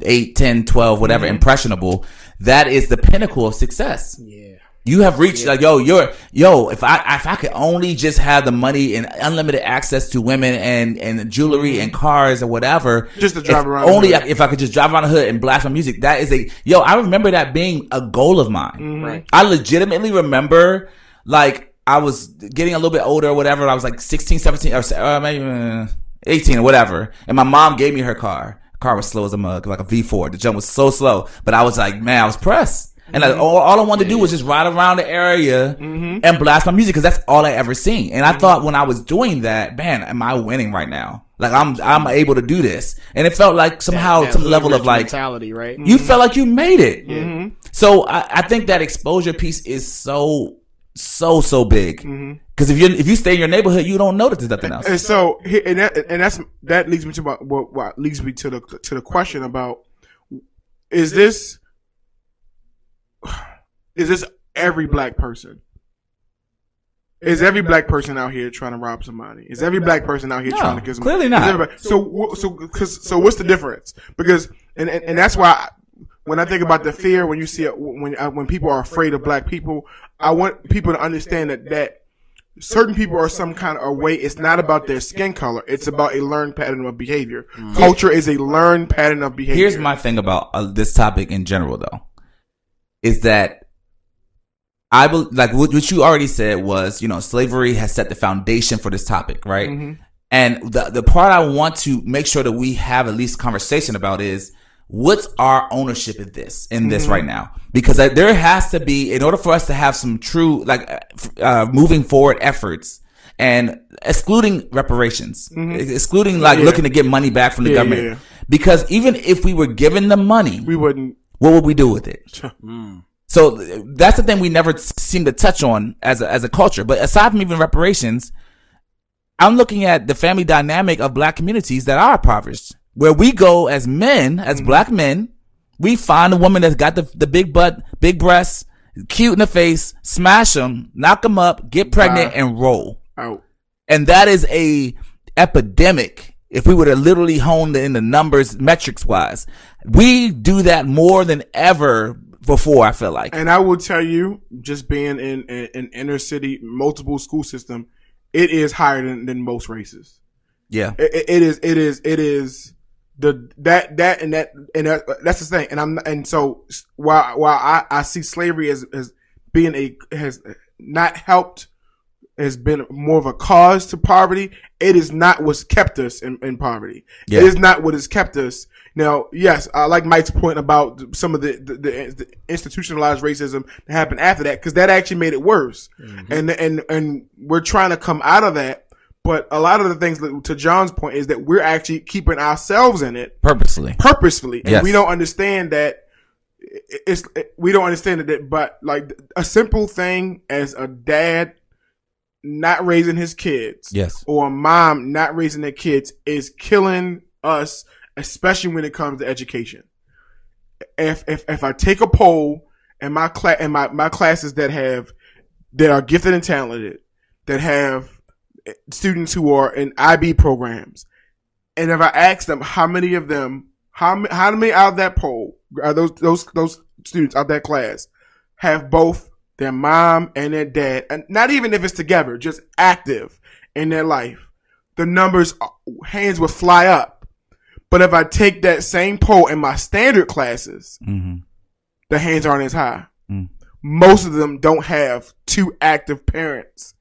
8, 10, 12, whatever, impressionable, that is the pinnacle of success. yeah. You have reached like yo, you're yo. If I if I could only just have the money and unlimited access to women and and jewelry and cars or whatever, Just to drive if around the Only hood. if I could just drive around the hood and blast my music. That is a yo. I remember that being a goal of mine. Mm-hmm. Right. I legitimately remember like I was getting a little bit older or whatever. I was like 16, 17, or uh, maybe uh, 18 or whatever. And my mom gave me her car. The car was slow as a mug, like a V4. The jump was so slow. But I was like, man, I was pressed. And like, mm-hmm. all, all I wanted to do was just ride around the area mm-hmm. and blast my music because that's all I ever seen. And I mm-hmm. thought when I was doing that, man, am I winning right now? Like I'm, I'm able to do this. And it felt like somehow That some level of like, mentality, right? you felt like you made it. So I, I think that exposure piece is so so so big mm-hmm. because if you if you stay in your neighborhood, you don't know that there's nothing else. And so, and that, and that's that leads me to my, what, what leads me to the to the question about is this is this every black person? Is every black person out here trying to rob somebody? Is every black person out here No, trying to kill somebody? clearly not. So, so, cause, so what's the difference? Because, and, and, and that's why when I think about the fear, when you see it, when, uh, when people are afraid of black people, I want people to understand that, that certain people are some kind of a way. It's not about their skin color. It's about a learned pattern of behavior. Culture is a learned pattern of behavior. Here's my thing about uh, this topic in general, though, is that I bel like what, what you already said was, you know, slavery has set the foundation for this topic, right? And the the part I want to make sure that we have at least conversation about is what's our ownership in this in this right now? Because there has to be in order for us to have some true like uh, uh, moving forward efforts and excluding reparations excluding like Yeah. looking to get money back from the Yeah, government. yeah. because even if we were given the money we wouldn't. what would we do with it? So that's the thing we never seem to touch on as a, as a culture. But aside from even reparations i'm looking at the family dynamic of black communities that are impoverished where we go as men as mm-hmm. black men we find a woman that's got the, the big butt big breasts cute in the face smash them knock them up get pregnant and roll Out. and that is a epidemic if we were to literally hone in the numbers metrics wise we do that more than ever before i feel like And I will tell you, just being in an in inner city, multiple school system, it is higher than, than most races. yeah it- it is. It is. It is the that that and that and that, that's the thing. And I'm and so while while I, I see slavery as as being a has not helped has been more of a cause to poverty. It is not what's kept us in, in poverty. Yeah. It is not what has kept us. Now, yes, I like Mike's point about some of the the, the, the institutionalized racism that happened after that because that actually made it worse. Mm-hmm. And and and we're trying to come out of that. But a lot of the things that, to John's point is that we're actually keeping ourselves in it purposely purposefully, and Yes. we don't understand that. It's we don't understand that, that, but like a simple thing as a dad not raising his kids, yes or a mom not raising their kids is killing us, especially when it comes to education. If if if I take a poll and my class and my my classes that have that are gifted and talented, that have students who are in IB programs, and if I ask them how many of them, how how many out of that poll are those those those students out of that class have both their mom and their dad, and not even if it's together, just active in their life, the numbers, uh, hands would fly up. But if I take that same poll in my standard classes, Mm-hmm. the hands aren't as high. Mm. Most of them don't have two active parents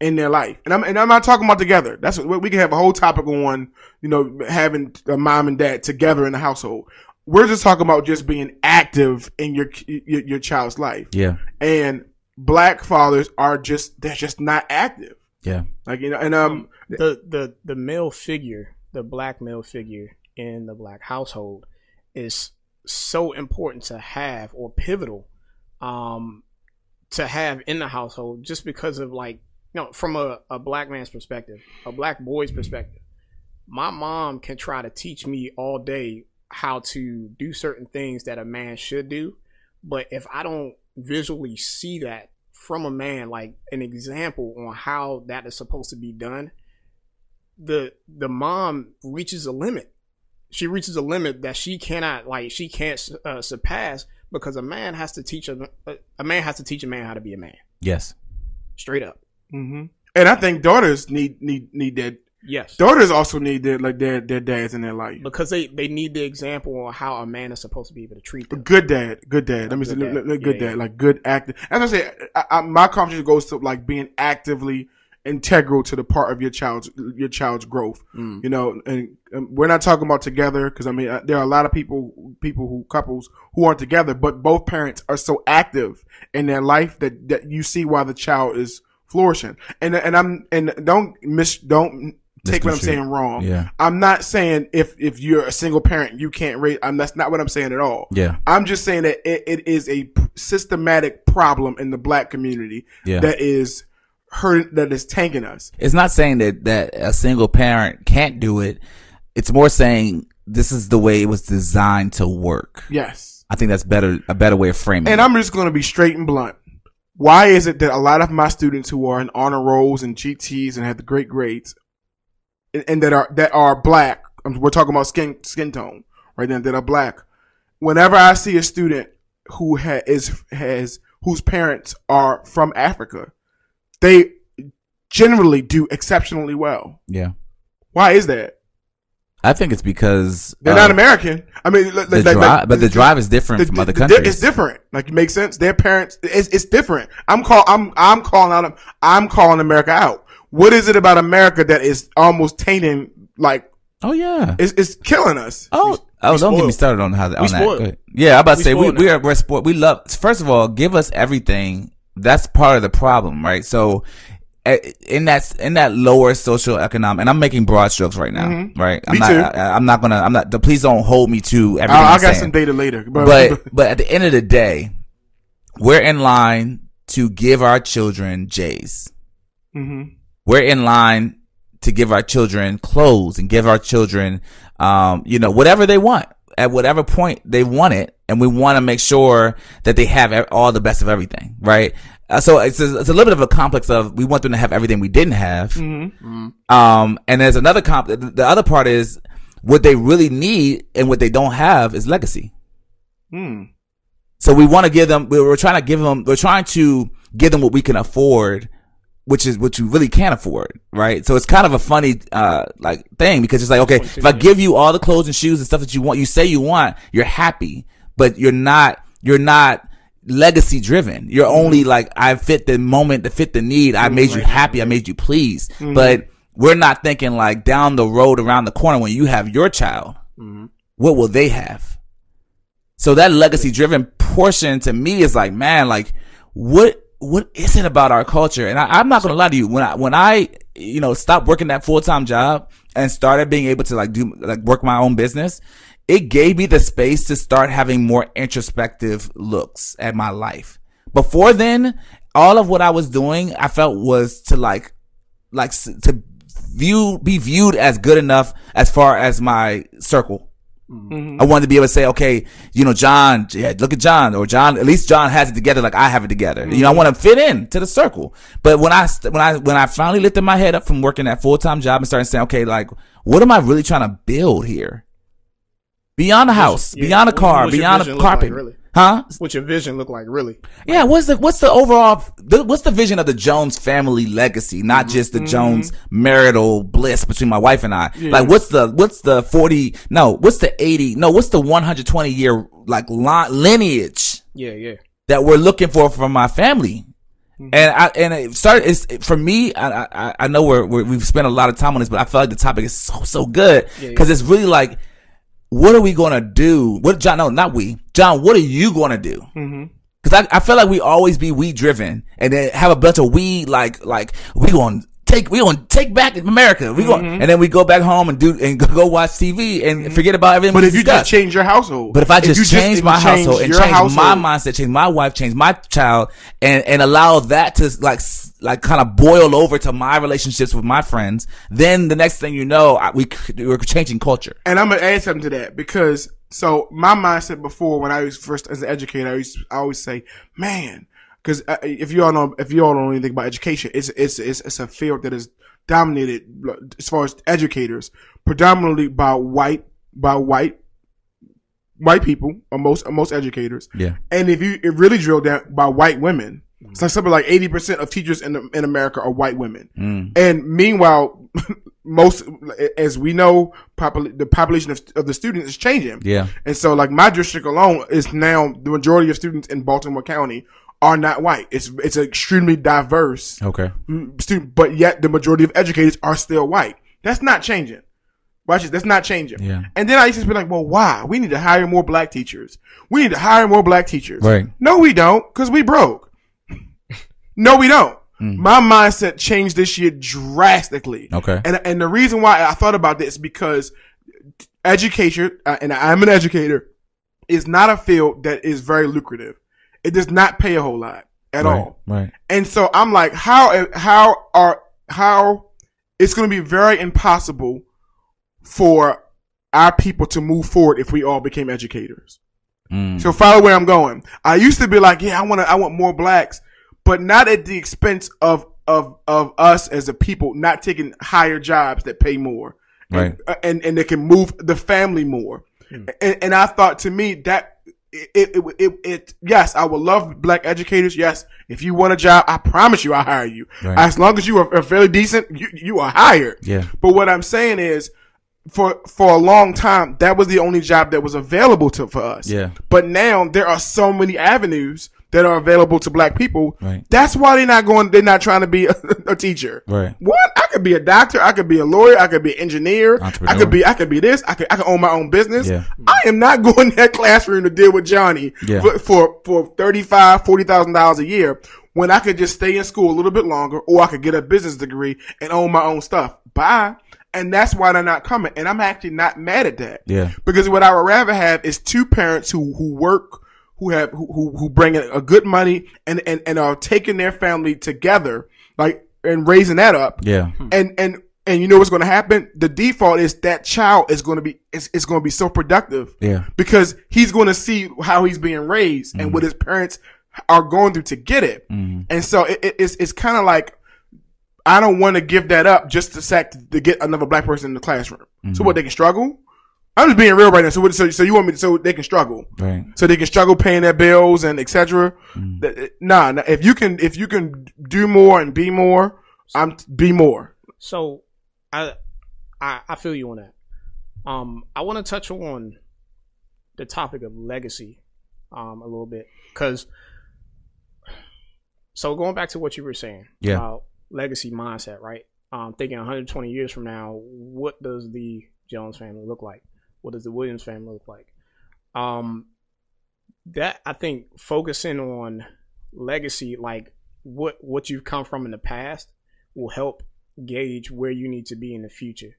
in their life, and I'm and I'm not talking about together. That's what we can have a whole topic on. You know, having a mom and dad together in the household. We're just talking about just being active in your your, your child's life, Yeah. and black fathers are just they're just not active. Yeah. Like you know, and um, the the the male figure, the black male figure in the black household is so important to have or pivotal um to have in the household just because of like you know from a, a black man's perspective a black boy's perspective my mom can try to teach me all day how to do certain things that a man should do. But if i don't visually see that from a man like an example on how that is supposed to be done the the mom reaches a limit. She reaches a limit that she cannot like she can't uh, surpass because a man has to teach a, a man has to teach a man how to be a man. Yes. straight up hmm and I think daughters need need need that. yes Daughters also need their like their their dads in their life. because they they need the example on how a man is supposed to be able to treat them Good dad, good dad. Let me say, good let- dad. let- good Yeah, dad, yeah. like good active. As I say, I, I, my conversation goes to like being actively integral to the part of your child's your child's growth. Mm. You know, and, and we're not talking about together because I mean uh, there are a lot of people people who couples who aren't together, but both parents are so active in their life that that you see why the child is flourishing. And and I'm and don't miss don't take what I'm saying wrong. Yeah. I'm not saying if if you're a single parent you can't raise. I'm, that's not what I'm saying at all. Yeah. I'm just saying that it, it is a systematic problem in the black community Yeah. that is hurt that is tanking us. It's not saying that that a single parent can't do it. It's more saying this is the way it was designed to work. Yes. I think that's better a better way of framing And it. I'm just going to be straight and blunt. Why is it that a lot of my students who are in honor rolls and GTs and have the great grades and, and that are that are black, um, we're talking about skin skin tone right now that are black. Whenever I see a student who ha- is has whose parents are from Africa, they generally do exceptionally well. yeah. Why is that? I think it's because They're uh, not American. I mean, like, the like- drive, like- but the drive is different the- from other countries. It's different. Like it makes sense. Their parents, it's, it's different. I'm call, I'm, I'm calling out, I'm calling America out. What is it about America that is almost tainting, like, Oh yeah. it's, it's killing us? Oh, oh! Don't get me started on how that. On that. spoiled. Go ahead. Yeah, I'm about to We say we spoiled we are we're sport. We love. First of all, give us everything. That's part of the problem, right? So, in that in that lower social economic, and I'm making broad strokes right now, right? I'm Me not. too. I, I'm not gonna. I'm not. The Please don't hold me to everything. I, I got saying. some data later, but, but but at the end of the day, we're in line to give our children J's. Mm-hmm. We're in line to give our children clothes and give our children, um, you know, whatever they want at whatever point they want it. And we want to make sure that they have all the best of everything, right? Uh, so it's a, it's a little bit of a complex of we want them to have everything we didn't have. Um, and there's another comp. The the other part is what they really need and what they don't have is legacy. Hmm. So we want to give them, we're we're trying to give them, we're trying to give them what we can afford, which is what you really can't afford, right? So it's kind of a funny, uh, like thing because it's like, okay, if I give you all the clothes and shoes and stuff that you want, you say you want, you're happy, but you're not, you're not legacy driven. You're mm-hmm. only like, I fit the moment, to fit the need. I mm, made you happy. I made you pleased. Mm-hmm. But we're not thinking like down the road around the corner when you have your child, mm-hmm. what will they have? So that legacy driven portion to me is like, man, like what, what is it about our culture? And I, I'm not going to lie to you. When I, when I, you know, stopped working that full time job and started being able to like do, like work my own business, it gave me the space to start having more introspective looks at my life. Before then, all of what I was doing, I felt was to like, like to view, be viewed as good enough as far as my circle. Mm-hmm. I wanted to be able to say, okay, you know, John, yeah, look at John, or John, at least John has it together like I have it together. You know, I mm-hmm. want to fit in to the circle. But when I, when I, when I finally lifted my head up from working that full time job and started saying, okay, like, what am I really trying to build here? Beyond a house, Yeah, beyond a car, what's beyond a look like, carpet. really? Huh? What's your vision look like, really? Yeah, what's the what's the overall the, what's the vision of the Jones family legacy? Not Mm-hmm. just the Jones marital bliss between my wife and I. Like what's the what's the 40 no, what's the 80 no, what's the 120 year like lineage Yeah, yeah. that we're looking for from my family? And I and it started it's for me. I I, I know we're, we're we've spent a lot of time on this, but I feel like the topic is so so good because it's really like, what are we gonna do? What John? No, not we. John, what are you gonna do? Mm-hmm. Cause I, I feel like we always be we driven and then have a bunch of we like, like, we gonna take, we gonna take back America. We going mm-hmm. and then we go back home and do, and go watch TV and mm-hmm. forget about everything. But if you discussed. just change your household, But if I just you change if my you household and change household- my mindset, change my wife, change my child, and and allow that to like like kind of boil over to my relationships with my friends, then the next thing you know, I, we we're changing culture. And I'm gonna add something to that because so my mindset before when I was first as an educator, I used I always say, man, because uh, if you all know if you all know anything about education, it's it's it's, it's a field that is dominated as far as educators predominantly by white by white white people or most or most educators. Yeah. And if you it really drill down by white women, it's like something like eighty percent of teachers in in America are white women. Mm. And meanwhile, most as we know, popul- the population of, of the students is changing. Yeah. And so, like my district alone is now the majority of students in Baltimore County are not white. It's it's extremely diverse Okay. student, but yet the majority of educators are still white. That's not changing. Watch this. That's not changing. Yeah. And then I used to be like, well, why? We need to hire more black teachers. We need to hire more black teachers. Right. No, we don't, because we broke. No, we don't. My mindset changed this year drastically. Okay. And and the reason why I thought about this is because education, uh, and I'm an educator, is not a field that is very lucrative. It does not pay a whole lot at Right. all. Right. And so I'm like, how how are how it's going to be very impossible for our people to move forward if we all became educators. Mm. So follow where I'm going. I used to be like, yeah, I want to, I want more blacks, but not at the expense of of of us as a people not taking higher jobs that pay more, Right. And, uh, and and that can move the family more. And, and I thought to me that it, it, it, it, yes, I would love black educators. Yes, if you want a job, I promise you, I'll hire you. Right. As long as you are, are fairly decent, you, you are hired. Yeah. But what I'm saying is, for for a long time, that was the only job that was available to for us. Yeah. But now there are so many avenues that are available to black people. Right. That's why they're not going. They're not trying to be a, a teacher. Right. What? I could be a doctor. I could be a lawyer. I could be an engineer. I could be. I could be this. I could. I could own my own business. Yeah. I am not going to that classroom to deal with Johnny Yeah. for for, for thirty five, forty thousand dollars a year when I could just stay in school a little bit longer, or I could get a business degree and own my own stuff. Bye. And that's why they're not coming. And I'm actually not mad at that. Yeah. Because what I would rather have is two parents who who work, who have who who, who bring in a good money and, and and are taking their family together, like and raising that up. Yeah. Hmm. And and and you know what's going to happen? The default is that child is going to be is, is going to be so productive. Yeah. Because he's going to see how he's being raised and what mm-hmm. his parents are going through to get it. Mm-hmm. And so it, it- it's it's kind of like I don't want to give that up just to sack to get another black person in the classroom. So what mm-hmm. they can struggle. I'm just being real right now. So what, so so you want me to, so they can struggle Right. so they can struggle paying their bills and etc. Nah, nah, if you can if you can do more and be more, I'm be more. So, I, I, I feel you on that. Um, I want to touch on the topic of legacy, um, a little bit because. So going back to what you were saying Yeah. about legacy mindset, right? Um, thinking 120 years from now, what does the Jones family look like? What does the Williams family look like? Um, that I think focusing on legacy, like what what you've come from in the past, will help gauge where you need to be in the future.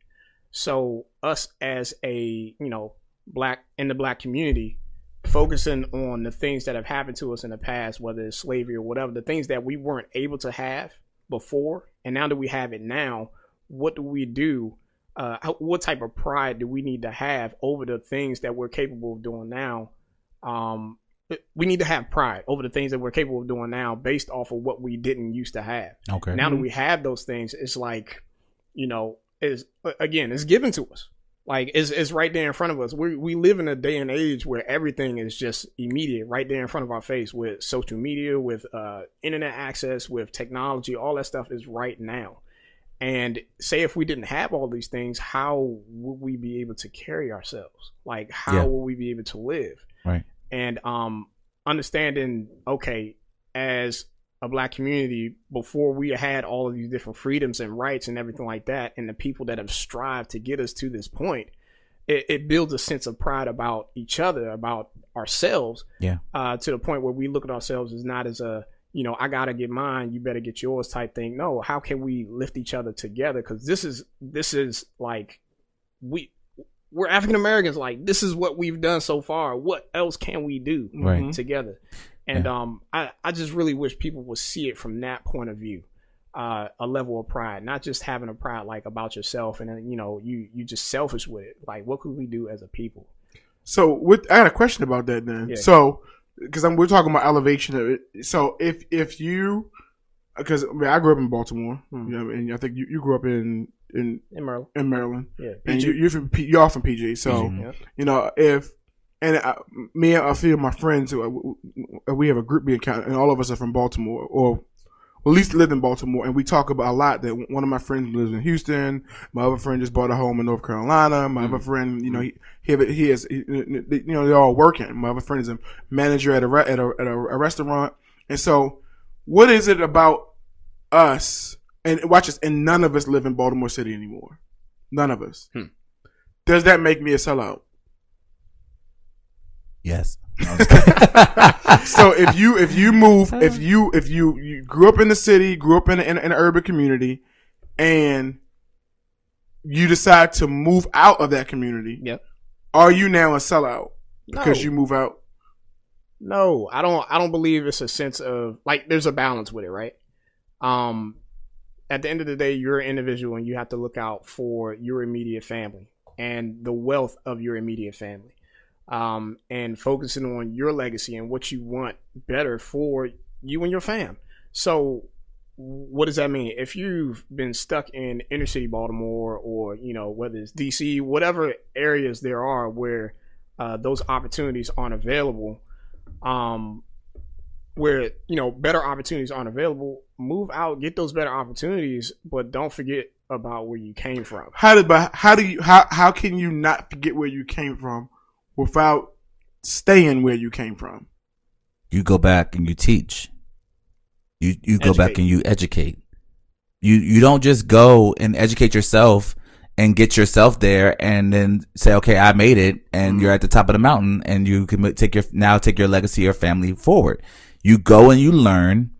So us as a you know black in the black community, focusing on the things that have happened to us in the past, whether it's slavery or whatever, the things that we weren't able to have before, and now that we have it now, what do we do? Uh, how, what type of pride do we need to have over the things that we're capable of doing now? Um, we need to have pride over the things that we're capable of doing now, based off of what we didn't used to have Okay. now that we have those things it's like you know is again it's given to us Like it's it's right there in front of us. We we live in a day and age where everything is just immediate, right there in front of our face with social media, with uh, internet access, with technology. All that stuff is right now. And say if we didn't have all these things, how would we be able to carry ourselves? Like how Yeah. would we be able to live? Right. And um, understanding, okay, as a black community, before we had all of these different freedoms and rights and everything like that, and the people that have strived to get us to this point, it, it builds a sense of pride about each other, about ourselves, Yeah. uh, to the point where we look at ourselves as not as a you know, I gotta get mine, you better get yours type thing. No, how can we lift each other together? Because this is this is like we we're African Americans. Like this is what we've done so far. What else can we do Right. together? And um, I I just really wish people would see it from that point of view. Uh, a level of pride, not just having a pride like about yourself, and then you know you you just selfish with it. Like, what could we do as a people? So, with I got a question about that then. Yeah. So, because we're talking about elevation of it. So, if if you, because I, mean, I grew up in Baltimore, Hmm. you know, and I think you, you grew up in in In Maryland, in Maryland, yeah, and you, you're from P, you're all from PG. So, PG. Yep. you know, if and I, me and a few of my friends, who uh, we have a group being account, and all of us are from Baltimore, or at least lived in Baltimore, and we talk about a lot that one of my friends lives in Houston. My other friend just bought a home in North Carolina. My other friend, you know, he he, he is, he, you know, they're all working. My other friend is a manager at a re- at a at a, a restaurant, and so what is it about us? And watch this, and none of us live in Baltimore City anymore. None of us. Hmm. Does that make me a sellout? Yes. so if you if you move if you if you, you grew up in the city grew up in, in, in an urban community and you decide to move out of that community Yep. are you now a sellout because No. you move out No, I don't. I don't believe it's a sense of like there's a balance with it, right? Um, at the end of the day, you're an individual and you have to look out for your immediate family and the wealth of your immediate family, um, and focusing on your legacy and what you want better for you and your fam. So, what does that mean? If you've been stuck in inner city Baltimore or you know whether it's DC, whatever areas there are where uh, those opportunities aren't available um where you know better opportunities aren't available move out get those better opportunities but don't forget about where you came from how did but how do you how how can you not forget where you came from without staying where you came from you go back and you teach. You you go back and you educate. You you don't just go and educate yourself and get yourself there and then say, okay, I made it, and mm-hmm. you're at the top of the mountain, and you can take your now take your legacy or family forward. You go and you learn,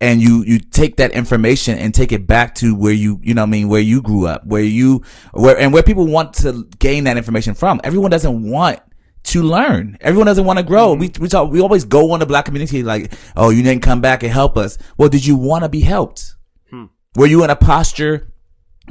and you you take that information and take it back to where you you know what I mean where you grew up, where you where and where people want to gain that information from. Everyone doesn't want to learn. Everyone doesn't want to grow. Mm-hmm. We we talk, we always go on the black community like, oh, you didn't come back and help us. Well, did you want to be helped? Hmm. Were you in a posture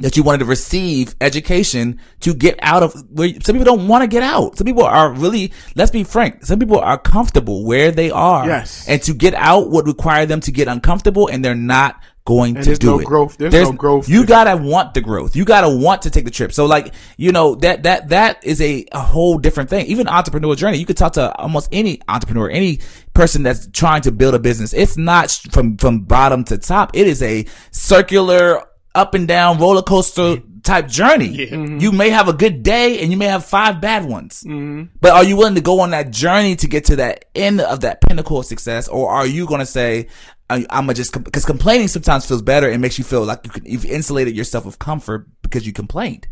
that you wanted to receive education to get out of where some people don't want to get out. Some people are really, let's be frank, some people are comfortable where they are. Yes. And to get out would require them to get uncomfortable and they're not going And to there's do no it. growth. There's no growth. You gotta want the growth. You gotta want to take the trip. So like, you know, that, that, that is a, a whole different thing. Even entrepreneur journey, you could talk to almost any entrepreneur, any person that's trying to build a business. It's not from, from bottom to top. It is a circular up and down roller coaster type journey. Mm-hmm. You may have a good day and you may have five bad ones. Mm-hmm. But are you willing to go on that journey to get to that end of that pinnacle of success? Or are you going to say, I, I'm gonna just, because complaining sometimes feels better and makes you feel like you can, you've insulated yourself with comfort because you complained.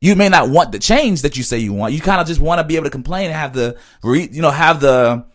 You may not want the change that you say you want. You kind of just want to be able to complain and have the, re, you know, have the,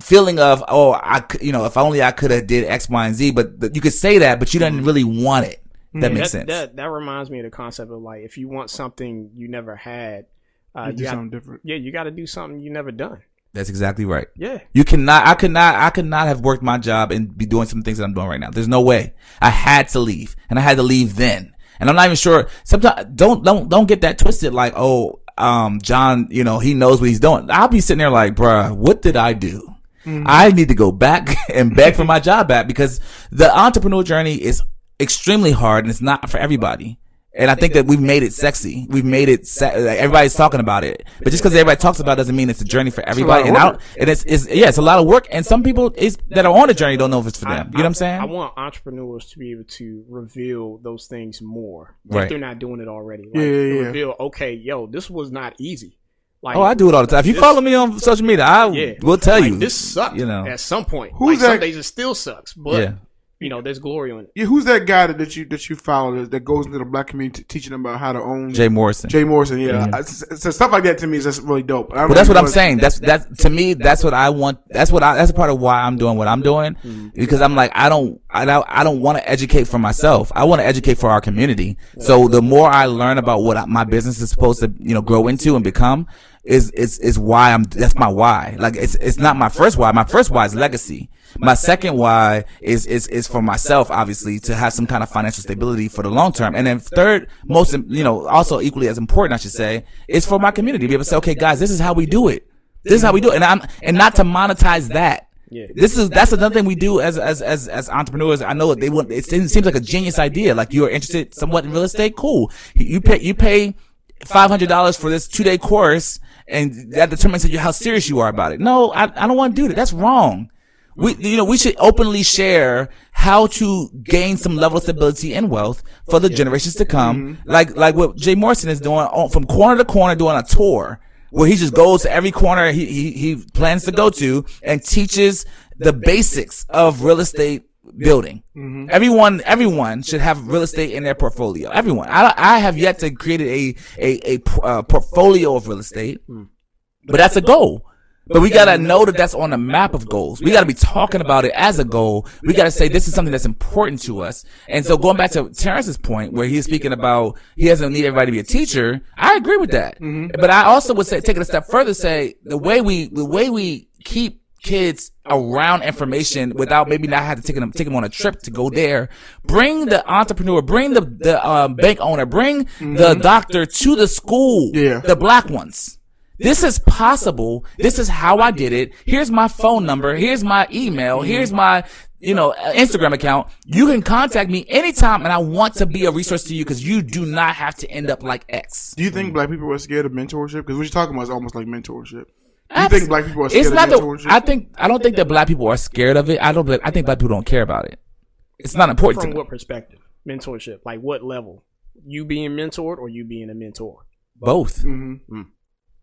feeling of oh I could you know if only I could have did X Y and Z but th- you could say that but you didn't really want it that makes that, sense That that reminds me of the concept of like if you want something you never had, uh, You you do got, something different. yeah, you got to do something you never done. That's exactly right. Yeah, you cannot I could not I could not have worked my job and be doing some things that I'm doing right now. There's no way. I had to leave and I had to leave then. And I'm not even sure sometimes don't don't don't get that twisted like oh um John you know he knows what he's doing. I'll be sitting there like bruh what did I do? I need to go back and beg for my job back because the entrepreneurial journey is extremely hard and it's not for everybody. And I think that we've made it sexy. We've made it, se- like everybody's talking about it. But just because everybody talks about it doesn't mean it's a journey for everybody. And, I and it's, it's, yeah, it's a lot of work. And some people is, that are on the journey don't know if it's for them. you know what I'm saying? I want entrepreneurs to be able to reveal those things more Right. if they're not doing it already. Like, Yeah, yeah, yeah. Reveal, okay, yo, this was not easy. Like, oh, I do it all the time. If you this- follow me on social media, I yeah, will tell like, you. this sucked. You know. at some point. Who's like, Some days it still sucks, but Yeah. You know, there's glory in it. Yeah, who's that guy that, that you that you follow that, that goes into the black community teaching them about how to own Jay Morrison. Jay Morrison? Yeah, so stuff like that to me is just really dope. Well, that's what I'm saying. That's that to me. That's what I want. That's what I. That's a part of why I'm doing what I'm doing mm-hmm. because I'm like I don't. I don't. I don't want to educate for myself. I want to educate for our community. So the more I learn about what my business is supposed to, you know, grow into and become, is is is why I'm. That's my why. Like it's it's not my first why. My first why is legacy. My second why is is is for myself, obviously, to have some kind of financial stability for the long term. And then third, most you know, also equally as important, I should say, is for my community to be able to say, okay, guys, this is how we do it. This is how we do it, and I'm and not to monetize that. Yeah. This is that's another thing we do as as as as entrepreneurs. I know they want. It seems seems like a genius idea. Like you are interested somewhat in real estate. Cool. You pay you pay five hundred dollars for this two day course, and that determines how serious you are about it. No, I I don't want to do that. That's wrong. We, you know, we should openly share how to gain some level of stability and wealth for the generations to come. Mm-hmm. Like, like what Jay Morrison is doing on, from corner to corner doing a tour where he just goes to every corner he, he, he plans to go to and teaches the basics of real estate building. Mm-hmm. Everyone, everyone should have real estate in their portfolio. Everyone. I, I have yet to create a, a, a, uh, portfolio of real estate, mm. but that's a goal. But we gotta know that that's on the map of goals. We gotta be talking about it as a goal. We gotta say this is something that's important to us. And so going back to Terrence's point where he's speaking about he doesn't need everybody to be a teacher, I agree with that. But I also would say take it a step further, say the way we the way we keep kids around information without maybe not having to take them take them on a trip to go there. Bring the entrepreneur, bring the the um, bank owner, bring the doctor to the school. Yeah. the black ones. This is possible. This is how I did it. Here's my phone number. Here's my email. Here's my, you know, Instagram account. You can contact me anytime and I want to be a resource to you because you do not have to end up like X. Do you think black people are scared of mentorship? Because what you're talking about is almost like mentorship. Do you think black people are scared It's of not the, mentorship? I think, I don't think that black people are scared of it. I don't, I think black people don't care about it. It's not important to From them. what perspective? Mentorship, like what level? You being mentored or you being a mentor? Both. Mm-hmm.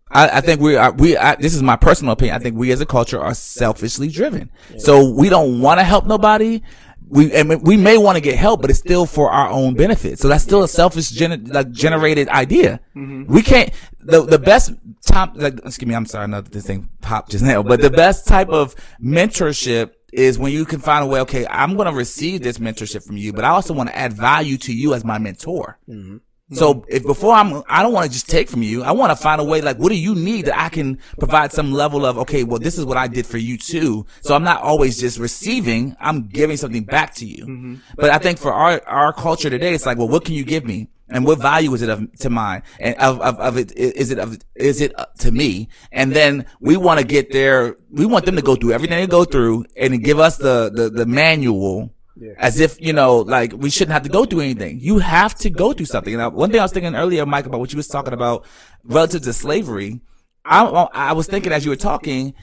I, I think we are, we, I, this is my personal opinion. I think we as a culture are selfishly driven. So we don't want to help nobody. We, and we may want to get help, but it's still for our own benefit. So that's still a selfish, gener- like generated idea. Mm-hmm. We can't, the, the best time, like, excuse me, I'm sorry, that this thing popped just now, but the best type of mentorship is when you can find a way, okay, I'm going to receive this mentorship from you, but I also want to add value to you as my mentor. Mm-hmm. So if before I'm, I don't want to just take from you. I want to find a way, like, what do you need that I can provide some level of, okay, well, this is what I did for you too. So I'm not always just receiving. I'm giving something back to you. Mm-hmm. But I think for our, our culture today, it's like, well, what can you give me? And what value is it of, to mine? And of, of, of it, is it of, is it to me? And then we want to get there. We want them to go through everything they go through and give us the, the, the manual as if, you know, like we shouldn't have to go through anything. You have to go through something. Now, one thing I was thinking earlier, Mike, about what you was talking about relative to slavery. I, I was thinking as you were talking,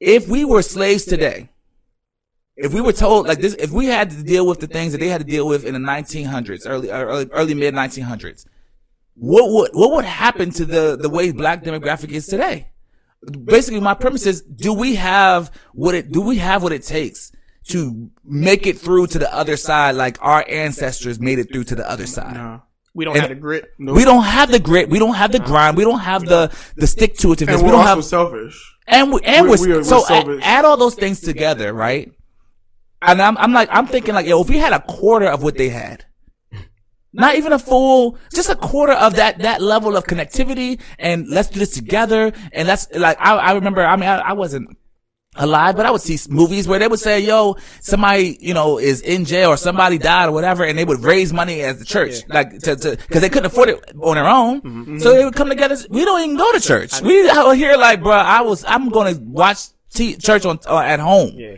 if we were slaves today, if we were told like this, if we had to deal with the things that they had to deal with in the 1900s, early, uh, early, early mid 1900s, what would, what would happen to the, the way black demographic is today? Basically, my premise is, do we have what it, do we have what it takes to make it through to the other side like our ancestors made it through to the other side? Nah. We don't And- have the grit. We don't have the grit. We don't have the grind. We don't have the, the stick to itiveness. We don't have, selfish. and we, and We- we're, we are- we're so a- selfish. add all those things together, right? And I'm, I'm like, I'm thinking like, yo, if we had a quarter of what they had, not even a full, just a quarter of that, that level of connectivity and let's do this together. And that's like, I, I remember, I mean, I, I wasn't alive, but I would see movies where they would say, yo, somebody, you know, is in jail or somebody died or whatever. And they would raise money as the church, like to, to, cause they couldn't afford it on their own. So they would come together. We don't even go to church. We out here like, bro, I was, I'm going to watch t- church on, uh, at home. Yeah.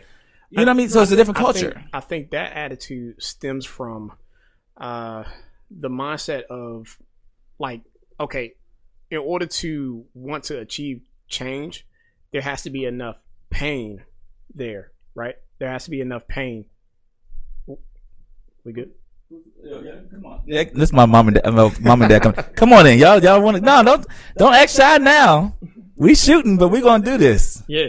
You know what I mean? So it's a different I culture. think, I think that attitude stems from uh, the mindset of like, okay, in order to want to achieve change, there has to be enough pain there, right? There has to be enough pain. We good? Yeah, come on. Yeah, this is my mom and dad. Mom and dad. Come, come on in, y'all. Y'all want to? No, don't don't act shy now. We shooting, but we gonna do this. Yeah,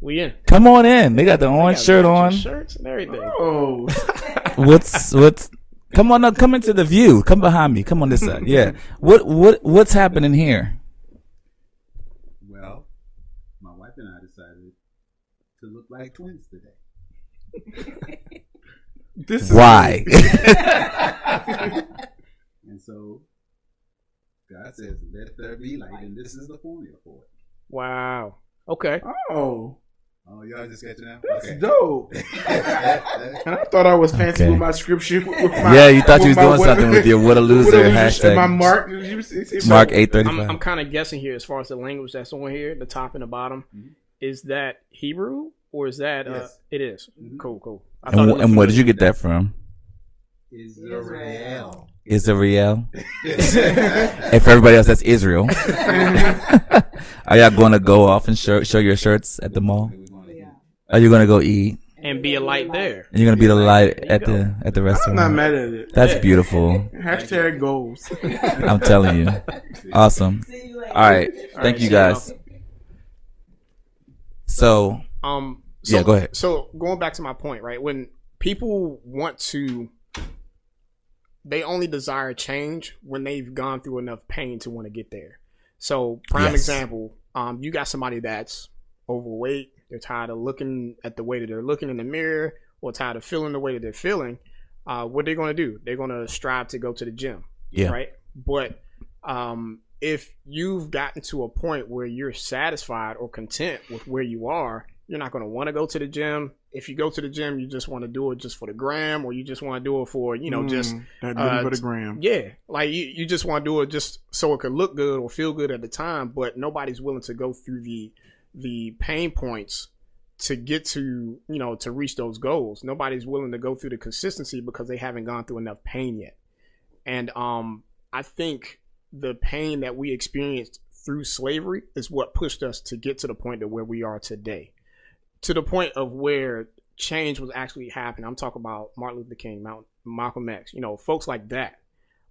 we in. Come on in. They got the orange shirt on. shirts and everything. Oh, What's what's? Come on, up. Come into the view. Come behind me. Come on this side. Yeah. What what what's happening here? Well, my wife and I decided to twins today. this is Why? And so God says, let there be light, and this is the formula for it. Wow. Okay. Oh, Oh, y'all just catching that? that's Okay. dope. And I thought I was fancy Okay. with my scripture. With my, Yeah, you thought you was doing what- something with your what a loser what a hashtag. My mark. you see- see- Mark eight thirty I'm, I'm kind of guessing here as far as the language that's on here, the top and the bottom. Mm-hmm. Is that Hebrew or is that? Uh, Yes. it is. Mhm. Cool, cool. I And, thought it wh- looked and where did you get that from? Israel. Israel. and for everybody else, that's Israel. Are y'all going to go off and show, show your shirts at the mall? Are you going to go eat? and be a light there? And you're going to be the light at go. the at the I'm not restaurant. mad at it. That's beautiful. Hashtag goals. I'm telling you. Awesome. All right. Thank right, you see y'all. guys. So, Um. So, Yeah, go ahead. So going back to my point, right? When people want to, they only desire change when they've gone through enough pain to want to get there. So prime Yes. example, um, you got somebody that's overweight. They're tired of looking at the way that they're looking in the mirror, or tired of feeling the way that they're feeling. Uh, what they're going to do? They're going to strive to go to the gym. Yeah. Right. But um, if you've gotten to a point where you're satisfied or content with where you are, you're not going to want to go to the gym. If you go to the gym, you just want to do it just for the gram, or you just want to do it for you know just Mm, that really uh, for the gram. yeah, like you, you just want to do it just so it could look good or feel good at the time, but nobody's willing to go through the the pain points to get to you know to reach those goals. Nobody's willing to go through the consistency because they haven't gone through enough pain yet. And um, I think the pain that we experienced through slavery is what pushed us to get to the point of where we are today, to the point of where change was actually happening. I'm talking about Martin Luther King, Mount, Malcolm X, you know, folks like that.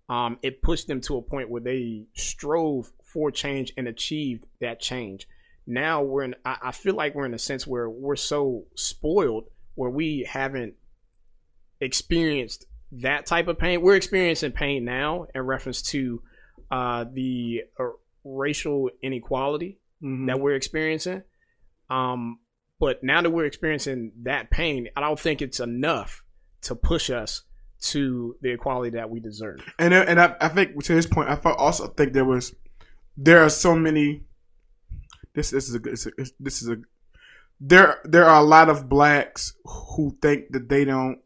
Um, it pushed them to a point where they strove for change and achieved that change. Now we're in. I, I feel like we're in a sense where we're so spoiled where we haven't experienced that type of pain. We're experiencing pain now in reference to uh, the uh, racial inequality Mhm. that we're experiencing. Um, but now that we're experiencing that pain, I don't think it's enough to push us to the equality that we deserve. And uh, and I, I think to his point, I also think there was there are so many. This this is a a, this is a there there are a lot of blacks who think that they don't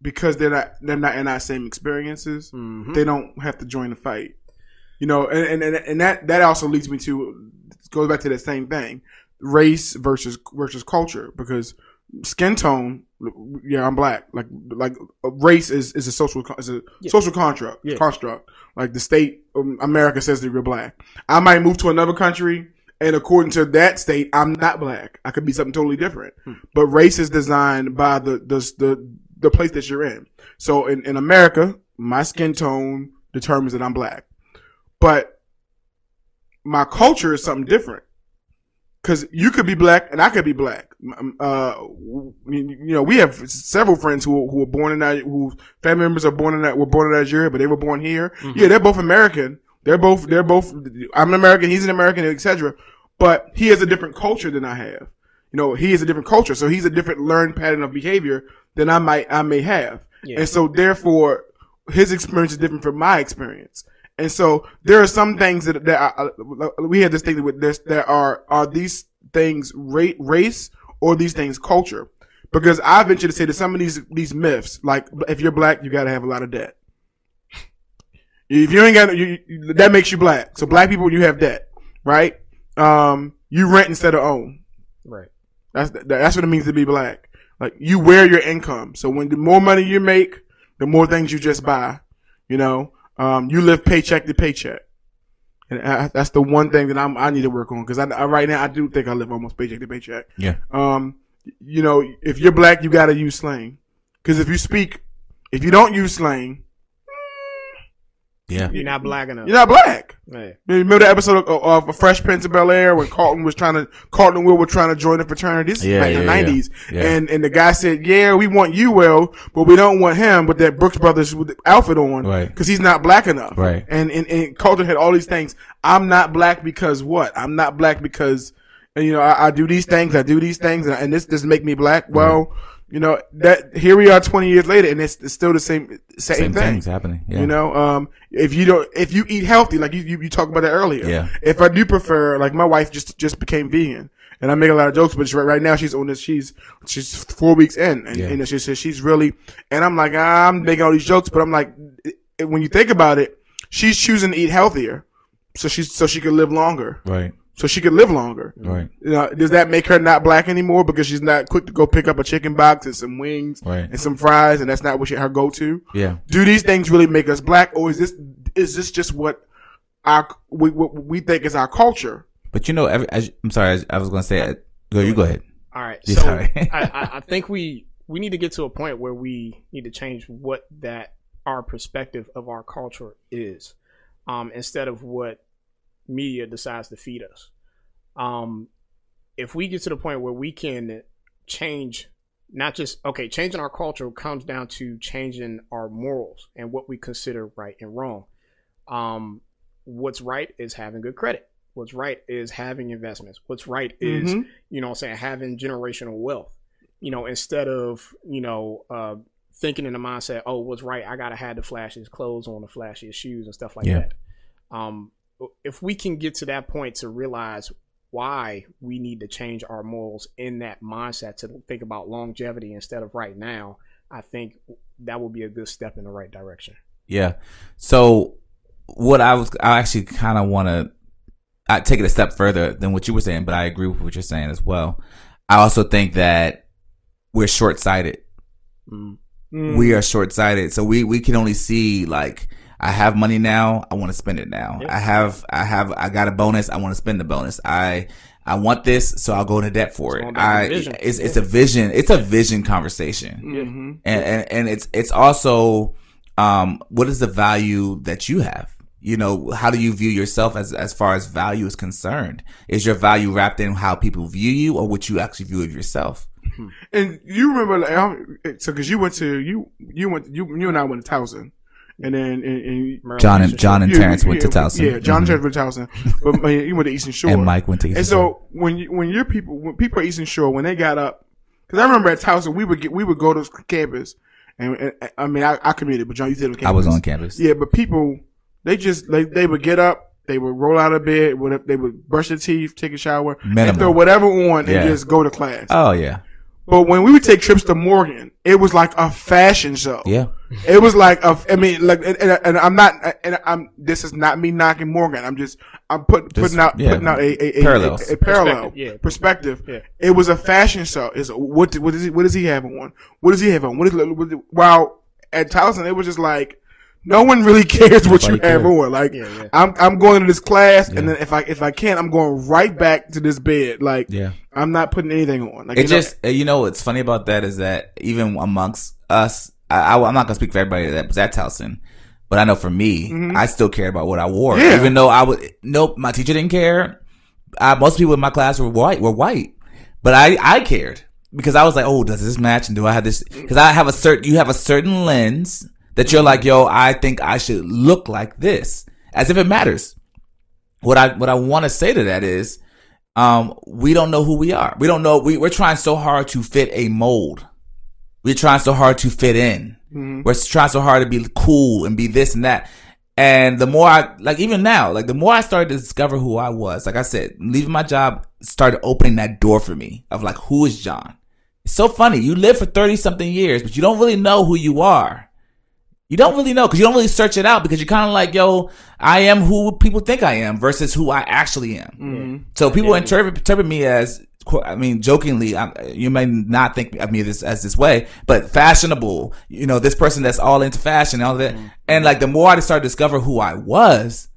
because they're not they're not in our same experiences. Mhm. They don't have to join the fight. You know, and and, and that that also leads me to goes back to that same thing, race versus versus culture because skin tone. Yeah, I'm black. Like like race is is a social is a Yeah. social construct Yeah. construct. Like the state um, America says that you're black. I might move to another country. And according to that state, I'm not black. I could be something totally different. Hmm. But race is designed by the, the the the place that you're in. So in, in America, my skin tone determines that I'm black. But my culture is something different. Cause you could be black and I could be black. Uh, you know, we have several friends who who were born in that, who family members are born in that, were born in Nigeria, but they were born here. Mhm. Yeah, they're both American. They're both, they're both, I'm an American, he's an American, etc. But he has a different culture than I have. You know, he has a different culture, so he's a different learned pattern of behavior than I might, I may have. Yeah. And so therefore, his experience is different from my experience. And so there are some things that, that I, we had this thing with this, that are, are these things race or these things culture? Because I venture to say that some of these, these myths, like if you're black, you gotta have a lot of debt. If you ain't got, you- that makes you black. So black people, you have debt, right? Um, you rent instead of own. Right. That's that's what it means to be black. Like you wear your income. So when the more money you make, the more things you just buy. You know, um, you live paycheck to paycheck. And I, that's the one thing that I'm, I need to work on because I, I, right now I do think I live almost paycheck to paycheck. Yeah. Um, you know, if you're black, you got to use slang because if you speak, if you don't use slang, Yeah. You're not black enough. you're not black. Yeah. Remember the episode of, of Fresh Prince of Bel Air when Carlton was trying to, Carlton and Will were trying to join the fraternity. This is Yeah, back in the yeah, yeah. nineties. Yeah. And, and the guy said, yeah, we want you, Will, but we don't want him with that Brooks Brothers with the outfit on. Right. Cause he's not black enough. Right. And, and, and Carlton had all these things. I'm not black because what? I'm not black because, and, you know, I, I do these things, I do these things, and, and this doesn't make me black. Well, you know, that, here we are 20 years later and it's, it's still the same, same, Same thing. things happening. Yeah. You know, um, if you don't, if you eat healthy, like you, you, you talked about that earlier. Yeah. If I do prefer, like my wife just, just became vegan and I make a lot of jokes, but right, right now she's on this, she's, she's four weeks in and, Yeah. and she says she's really, and I'm like, ah, I'm making all these jokes, but I'm like, when you think about it, she's choosing to eat healthier. So she's, so she could live longer. Right. So she could live longer. Right. You know, does that make her not black anymore because she's not quick to go pick up a chicken box and some wings Right. and some fries and that's not what she, her go to? Yeah. do these things really make us black or is this is this just what our we what we think is our culture But you know, every, I, I'm sorry. I, I was going to say, uh, go, you go ahead. All right. Yeah, So sorry. I, I, I think we we need to get to a point where we need to change what that our perspective of our culture is, um, instead of what media decides to feed us. Um, if we get to the point where we can change, not just okay, changing our culture comes down to changing our morals and what we consider right and wrong. Um, what's right is having good credit. What's right is having investments. What's right is Mhm. you know I'm saying having generational wealth you know instead of you know uh thinking in the mindset oh what's right i gotta have the flashiest clothes on the flashiest shoes and stuff like Yeah. that um if we can get to that point to realize why we need to change our morals in that mindset to think about longevity instead of right now i think that would be a good step in the right direction Yeah. So what I was, I actually kind of want to I take it a step further than what you were saying, but I agree with what you're saying as well. I also think that we're short sighted. Mm. We are short sighted. So we, we can only see like, I have money now. I want to spend it now. I have, I have, I got a bonus. I want to spend the bonus. I, I want this, so I'll go into debt for It's it. I, to vision. it's, it's a vision. It's a vision conversation Mhm. and, and and it's it's also um what is the value that you have you know how do you view yourself as as far as value is concerned is your value wrapped in how people view you or what you actually view of yourself and you remember like, so because you went to you you went you you and i went to towson and then and, and john and john and you- terrence went to towson. yeah john and Mhm. Terrence went to towson. But you went to eastern shore. And mike went to Eastern. and Eastern so when you, when your people when people at Eastern Shore when they got up because I remember at Towson we would get we would go to campus. And, and I mean I, I commuted but John you did on campus i was on campus. yeah but people they just they, they would get up they would roll out of bed would they would brush their teeth take a shower and throw whatever on Yeah. and just go to class. Oh yeah but when we would take trips to Morgan it was like a fashion show yeah it was like a, I mean, like, and, and, and I'm not, and I'm. This is not me knocking Morgan. I'm just, I'm put, Just, putting out, yeah, putting out a, a, a, a, a parallel Perspective, yeah. perspective. Yeah. It was a fashion show. Is what, what is he, what does he have on? What does he have on? What is, what is while at Towson it was just like, no one really cares what you Nobody have cared. on. Like, Yeah, yeah. I'm, I'm going to this class, Yeah. and then if I, if I can't, I'm going right back to this bed. Like, yeah I'm not putting anything on. Like, it you know- just you know what's funny about that is that even amongst us I, I, am not gonna speak for everybody that was at Towson, but I know for me, mm-hmm. I still care about what I wore, Yeah. even though I would. Nope, my teacher didn't care. I, most people in my class were white, were white, but I I cared because I was like, oh, does this match? And do I have this? Because I have a certain, you have a certain lens that you're like, yo, I think I should look like this, as if it matters. What I what I want to say to that is, um, we don't know who we are. We don't know. We, we're trying so hard to fit a mold. We're trying so hard to fit in. We're trying so hard to be cool and be this and that. And the more I, like, even now, like, the more I started to discover who I was, like I said, leaving my job started opening that door for me of like, who is John? It's so funny. You live for 30 something years, but you don't really know who you are. You don't really know because you don't really search it out because you're kind of like, yo, I am who people think I am versus who I actually am. Mm-hmm. So people interpret, interpret me as I mean, jokingly, I, you may not think of me this as this way, but fashionable. You know, this person that's all into fashion and all that. Mm-hmm. And like the more I started to discover who I was,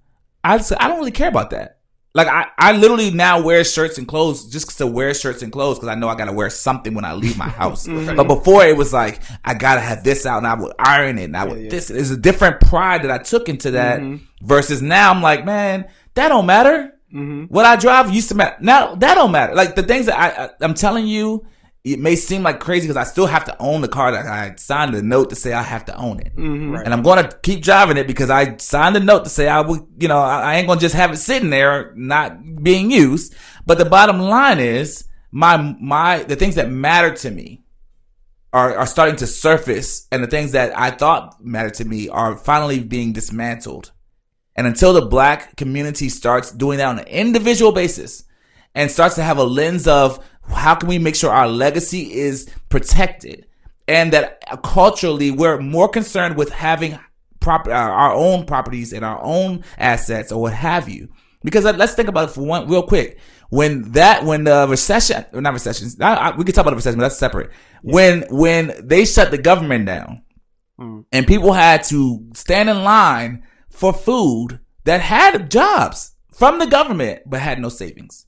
I just, I don't really care about that. Like I, I literally now wear shirts and clothes just to wear shirts and clothes because I know I gotta wear something when I leave my house. But before it was like I gotta have this out and I would iron it and I would this. There's a different pride that I took into that mm-hmm. versus now I'm like, man, that don't matter. Mm-hmm. What I drive used to matter. Now that don't matter. Like the things that I, I I'm telling you, it may seem like crazy because I still have to own the car that I signed a note to say I have to own it, mm-hmm. and I'm going to keep driving it because I signed a note to say I would, you know, I, I ain't going to just have it sitting there not being used. But the bottom line is my my the things that matter to me are are starting to surface, and the things that I thought mattered to me are finally being dismantled. And until the black community starts doing that on an individual basis and starts to have a lens of how can we make sure our legacy is protected and that culturally we're more concerned with having proper our uh, our own properties and our own assets or what have you. Because let- let's think about it for one real quick. When that when the recession not recessions I, I, we could talk about the recession, but that's separate. When when they shut the government down hmm. and people had to stand in line for food that had jobs from the government but had no savings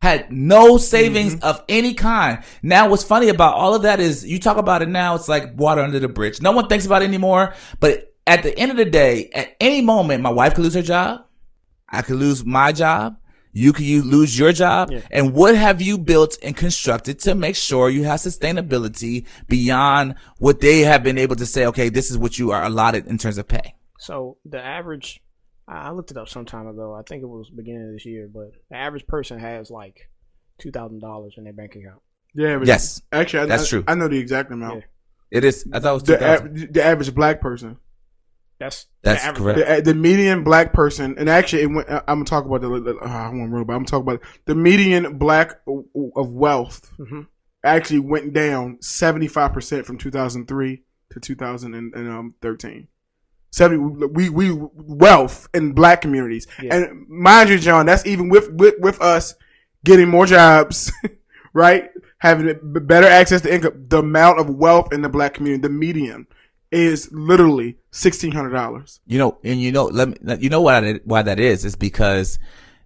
had no savings mm-hmm. of any kind. Now, what's funny about all of that is you talk about it now, it's like water under the bridge. No one thinks about it anymore. But at the end of the day, at any moment, my wife could lose her job. I could lose my job. You could lose your job. And what have you built and constructed to make sure you have sustainability beyond what they have been able to say, okay, this is what you are allotted in terms of pay? So the average, I I looked it up some time ago. I think it was beginning of this year, but the average person has like two thousand dollars in their bank account. Yeah, but Yes. Actually, I, That's I- true. I know the exact amount. Yeah. It is, I thought it was The, av- the average black person. That's That's the average. correct. The, the median black person, and actually, it went, I- I'm gonna talk about the. the- uh, I won't real, but I'm gonna talk about the median black of wealth. Mhm. Actually, went down 75 percent from 2003 to 2013. 70 we we wealth in black communities, Yeah. and mind you, John, that's even with with with us getting more jobs, right? Having better access to income. The amount of wealth in the black community, the median, is literally sixteen hundred dollars. You know, and you know, let me, you know why that, why that is, is because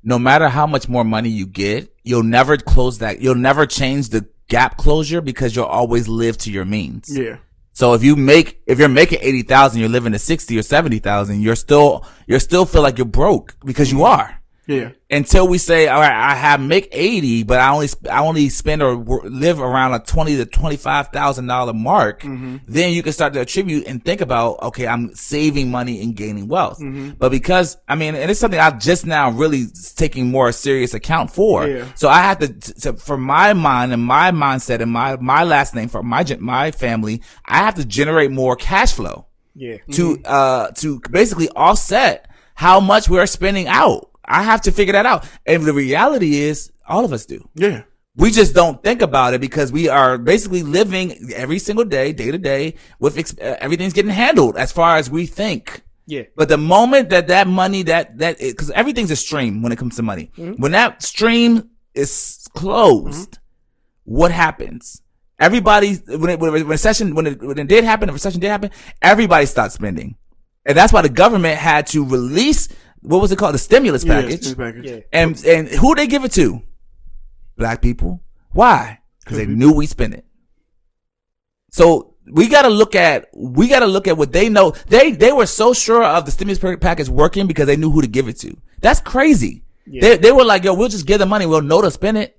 no matter how much more money you get, you'll never close that, you'll never change the gap closure because you'll always live to your means. Yeah. So if you make, if you're making 80,000, you're living to 60 or 70,000, you're still, you're still feel like you're broke because you mm-hmm. are. Yeah. Until we say, all right, I have make 80, but I only, I only spend or live around a 20 to $25,000 mark, mm-hmm. then you can start to attribute and think about, okay, I'm saving money and gaining wealth. Mm-hmm. But because, I mean, and it's something I've just now really taking more serious account for. Yeah. So I have to, to, for my mind and my mindset and my, my last name for my, my family, I have to generate more cash flow Yeah. to mm-hmm. uh to basically offset how much we're spending out. I have to figure that out. And the reality is all of us do. Yeah. We just don't think about it because we are basically living every single day, day to day with ex- uh, everything's getting handled as far as we think. Yeah. But the moment that that money that that because everything's a stream when it comes to money. When that stream is closed, what happens? Everybody when it, when a recession when it, when it did happen, the recession did happen. Everybody stopped spending, and that's why the government had to release what was it called the stimulus package. it's package. Yeah. And and who they give it to? Black people. Why? Because they knew we spent it. So we got to look at we got to look at what they know. They they were so sure of the stimulus pa- package working because they knew who to give it to. That's crazy. They they were like, yo, we'll just give the money. We'll know to spend it.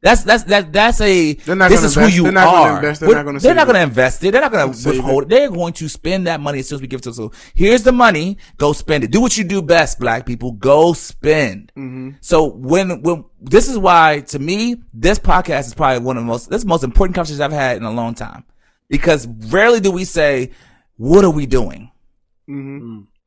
That's that's that that's a They're not this gonna is invest- who you they're not gonna invest, they're not gonna they're not it. going to invest it. They're not going to withhold it. They're going to spend that money as soon as we give it to them. So here's the money. Go spend it. Do what you do best, black people. Go spend. Mm-hmm. So when, when, this is why to me, this podcast is probably one of the most, this is the most important conversations I've had in a long time because rarely do we say, what are we doing?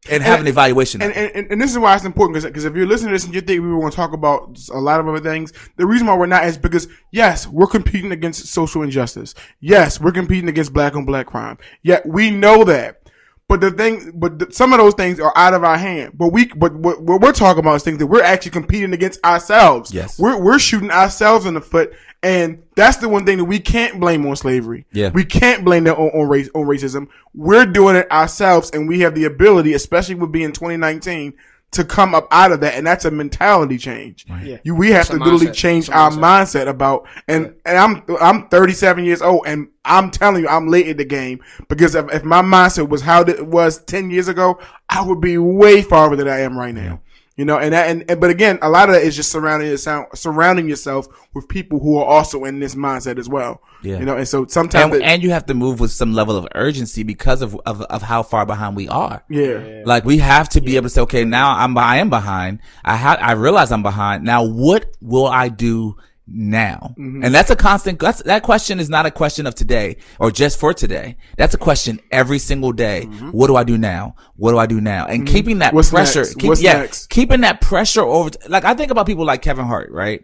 And have an evaluation. And, and, and this is why it's important because if you're listening to this and you think we were going to talk about a lot of other things, the reason why we're not is because yes, we're competing against social injustice. Yes, we're competing against black on black crime. Yet we know that. But the thing, but the, some of those things are out of our hand. But we, but what, what we're talking about is things that we're actually competing against ourselves. Yes. we're we're shooting ourselves in the foot, and that's the one thing that we can't blame on slavery. Yeah. we can't blame that on, on race on racism. We're doing it ourselves, and we have the ability, especially with being 2019, to come up out of that, and that's a mentality change. Yeah. You, we have It's to a literally mindset. change It's our mindset. mindset about, and and I'm I'm 37 years old, and I'm telling you, I'm late in the game because if, if my mindset was how it was 10 years ago, I would be way farther than I am right now. You know, and, that, and and but again, a lot of that is just surrounding yourself, surrounding yourself with people who are also in this mindset as well. Yeah. You know, and so sometimes, And, it- and you have to move with some level of urgency because of, of, of how far behind we are. yeah, Like we have to be able to say, okay, now I'm I am behind. I ha- I realize I'm behind. Now what will I do now? Mm-hmm. And that's a constant. That's that question is not a question of today or just for today. That's a question every single day. Mm-hmm. What do I do now? What do I do now? And mm-hmm. keeping that What's pressure, next? keep- What's yeah, next? keeping that pressure over. Like I think about people like Kevin Hart, right?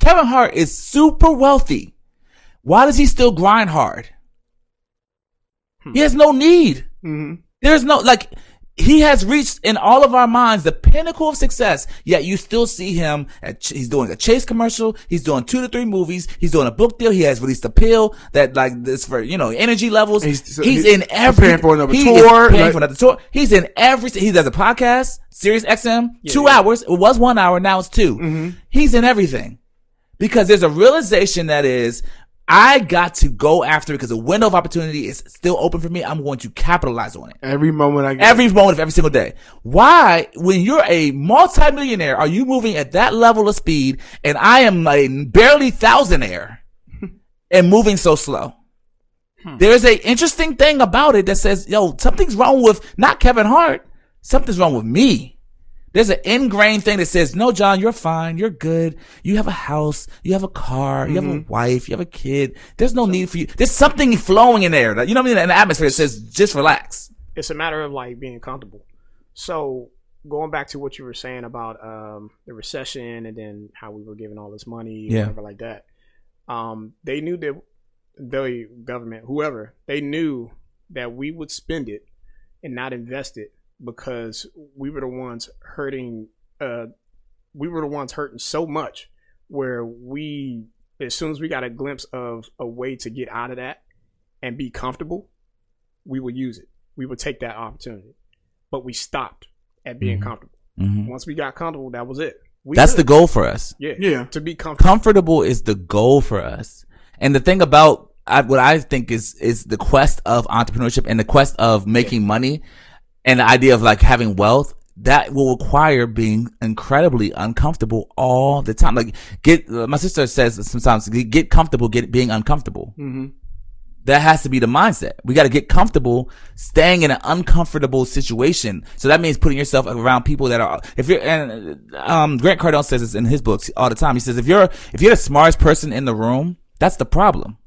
Kevin Hart is super wealthy. Why does he still grind hard? Hmm. He has no need. There's no like he has reached in all of our minds the pinnacle of success. Yet you still see him at he's doing a Chase commercial. He's doing two to three movies. He's doing a book deal. He has released a pill that like this for you know energy levels. He's, He's- so he's in every preparing for another he tour, Is paying like- for another tour. He's in every. He does a podcast, Sirius XM, two hours. It was one hour. Now it's 2 Mm-hmm. He's in everything because there's a realization that is I got to go after it because the window of opportunity is still open for me. I'm going to capitalize on it. every moment I get, Every moment of every single day. Why, when you're a multimillionaire, are you moving at that level of speed and I am a barely thousandaire and moving so slow? Hmm. There's a interesting thing about it that says, yo, something's wrong with not Kevin Hart. Something's wrong with me. There's an ingrained thing that says, no, John, you're fine. You're good. You have a house. You have a car. You have a wife. You have a kid. There's no need for you. There's something flowing in there. that- You know what I mean? In the atmosphere that says, just relax. it's a matter of like being comfortable. So going back to what you were saying about um, the recession and then how we were giving all this money, Yeah. whatever like that. Um, they knew that the government, whoever, they knew that we would spend it and not invest it because we were the ones hurting. Uh, we were the ones hurting so much where we, as soon as we got a glimpse of a way to get out of that and be comfortable, we would use it. We would take that opportunity. But we stopped at being comfortable. Once we got comfortable, that was it. We That's the goal for us. yeah Yeah. to be comfortable. comfortable is the goal for us. And the thing about I, what I think is is the quest of entrepreneurship and the quest of making money and the idea of like having wealth that will require being incredibly uncomfortable all the time. Like get my sister says sometimes get comfortable get being uncomfortable. That has to be the mindset. We got to get comfortable staying in an uncomfortable situation. So that means putting yourself around people that are, if you're, and, um, Grant Cardone says this in his books all the time. He says, if you're, if you're the smartest person in the room, that's the problem.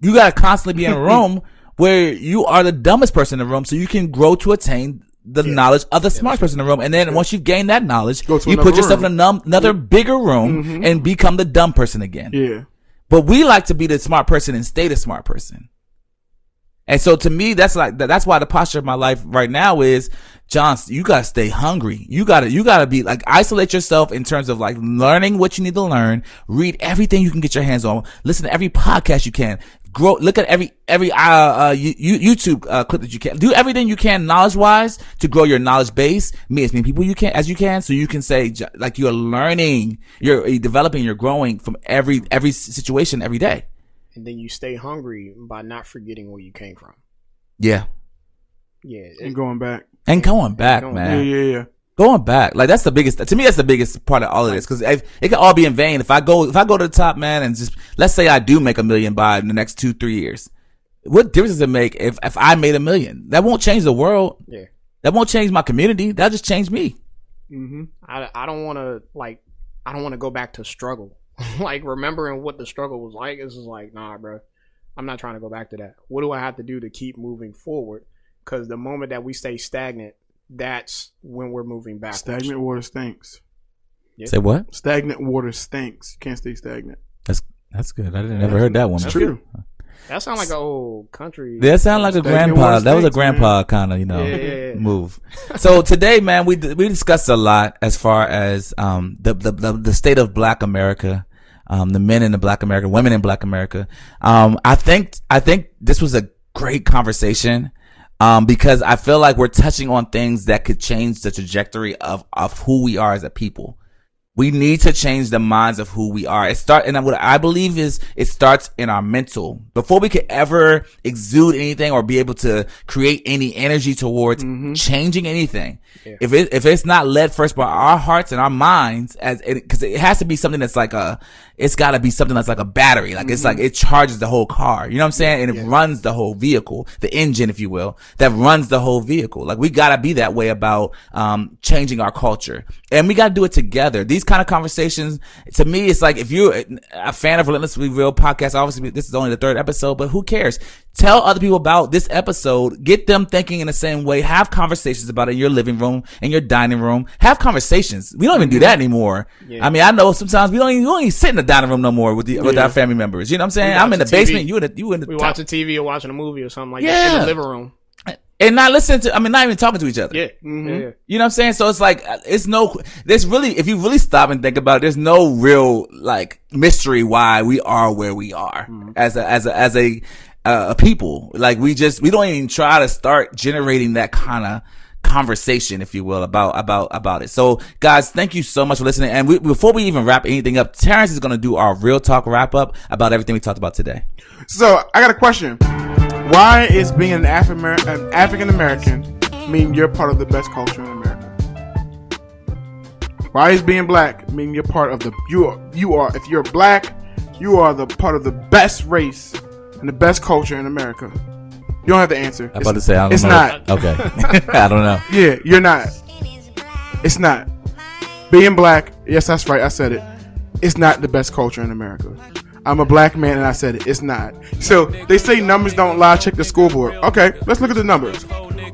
You got to constantly be in a room where you are the dumbest person in the room so you can grow to attain the knowledge of the smartest person in the room. And then once you've gained that knowledge, you put yourself room. in num- another bigger room and become the dumb person again. Yeah. But we like to be the smart person and stay the smart person. And so to me, that's like, that's why the posture of my life right now is, John, you gotta stay hungry. You gotta, you gotta be like, isolate yourself in terms of like learning what you need to learn, read everything you can get your hands on, listen to every podcast you can, grow, look at every, every, uh, uh, you, you- YouTube, uh, clip that you can, do everything you can knowledge wise to grow your knowledge base, meet as many people you can, as you can, so you can say, like, you're learning, you're developing, you're growing from every, every situation every day. and then you stay hungry by not forgetting where you came from. Yeah. Yeah, And going back. And going back, Going Yeah, man. yeah, yeah. Going back. Like that's the biggest, to me, that's the biggest part of all of this. Cause it can all be in vain. If I go, if I go to the top, man, and just, let's say I do make a million by the next two, three years. What difference does it make if, if I made a million? That won't change the world. yeah. That won't change my community. That'll just change me. Mm-hmm. I, I don't want to like I don't want to go back to struggle. like remembering what the struggle was like. Just like nah, bro. I'm not trying to go back to that. What do I have to do to keep moving forward? Because the moment that we stay stagnant, that's when we're moving back. Stagnant water stinks. Say what? Stagnant water stinks. You can't stay stagnant. That's, that's good. I didn't never heard that one. It's true. That sounds like an old country. That sound like a grandpa. one That was a grandpa kind of, you know, Yeah, yeah, yeah. move. So today, man, we we discussed a lot as far as um the the the, the state of Black America, um the men in the Black America, women in Black America. Um, I think I think this was a great conversation. Um, because I feel like we're touching on things that could change the trajectory of of who we are as a people. We need to change the minds of who we are. It start, and what I believe is it starts in our mental. Before we could ever exude anything or be able to create any energy towards changing anything, if it if it's not led first by our hearts and our minds, as because it, has to be something that's like a, it's got to be something that's like a battery. Like it's like it charges the whole car. You know what I'm saying? And it runs the whole vehicle, the engine, if you will, that runs the whole vehicle. Like we gotta be that way about um changing our culture, and we gotta do it together. These kind of conversations, to me, it's like if you're a fan of Relentlessly Real podcast, obviously this is only the third episode, but who cares? Tell other people about this episode. Get them thinking in the same way. Have conversations about it in your living room, in your dining room. Have conversations. We don't even do mm-hmm. that anymore. I mean, I know sometimes we don't even, we don't even sit in the dining room no more with the, with our family members. You know what I'm saying? I'm in the TV. basement. You in the, you in the we top- watching TV or watching a movie or something like that in Yeah. the living room. and not listening to, I mean, not even talking to each other. Yeah, yeah, yeah. You know what I'm saying? So it's like, uh, it's no, there's really, if you really stop and think about it, there's no real, like, mystery why we are where we are mm-hmm. as a, as a, as a, uh, a people. Like, we just, we don't even try to start generating that kind of conversation, if you will, about, about, about it. So guys, thank you so much for listening. And we, before we even wrap anything up, Terrence is going to do our real talk wrap up about everything we talked about today. So I got a question. Why is being an African American mean you're part of the best culture in America? Why is being black mean you're part of the you are, you are if you're black, you are the part of the best race and the best culture in America. You don't have to answer. I'm about to say, I don't it's know. not. Okay. I don't know. Yeah, you're not. It's not. Being black, yes, that's right. I said it. It's not the best culture in America. I'm a black man and I said it. It's not. So they say numbers don't lie. Check the scoreboard. Okay, let's look at the numbers.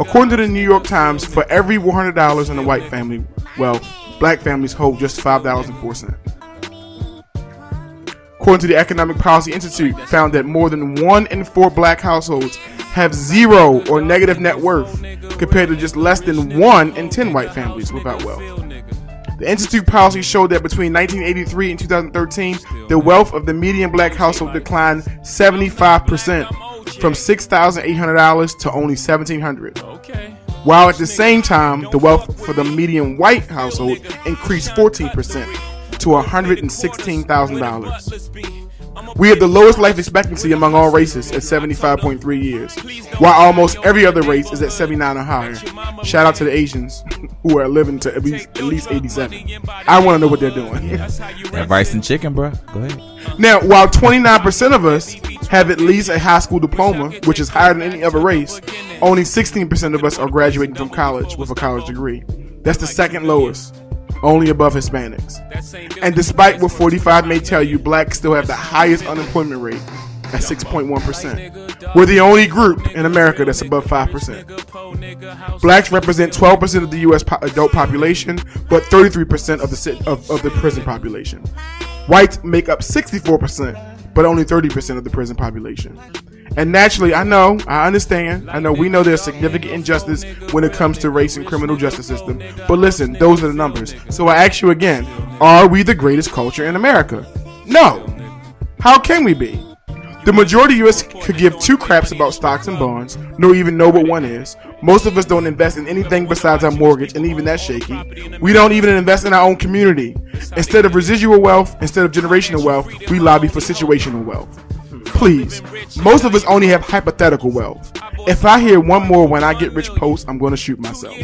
According to the New York Times, for every $100 in a white family well, black families hold just $5.04. According to the Economic Policy Institute, found that more than one in four black households have zero or negative net worth, compared to just less than one in ten white families without wealth. The Institute policy showed that between 1983 and 2013, the wealth of the median black household declined 75% from $6,800 to only $1,700. While at the same time, the wealth for the median white household increased 14% to $116,000. We have the lowest life expectancy among all races at 75.3 years, while almost every other race is at 79 or higher. Shout out to the Asians who are living to at least, at least 87. I want to know what they're doing. That rice and chicken, bro. Go ahead. Now, while 29% of us have at least a high school diploma, which is higher than any other race, only 16% of us are graduating from college with a college degree. That's the second lowest, only above Hispanics. And despite what 45 may tell you, blacks still have the highest unemployment rate at 6.1%. We're the only group in America that's above 5%. Blacks represent 12% of the U.S. Po- adult population, but 33% of the ci- of, of the prison population. Whites make up 64%, but only 30% of the prison population. And naturally, I know, I understand, I know we know there's significant injustice when it comes to race and criminal justice system. But listen, those are the numbers. So I ask you again, are we the greatest culture in America? No. How can we be? The majority of us could give two craps about stocks and bonds, nor even know what one is. Most of us don't invest in anything besides our mortgage, and even that's shaky. We don't even invest in our own community. Instead of residual wealth, instead of generational wealth, we lobby for situational wealth. Please, most of us only have hypothetical wealth. If I hear one more when I get rich post, I'm going to shoot myself.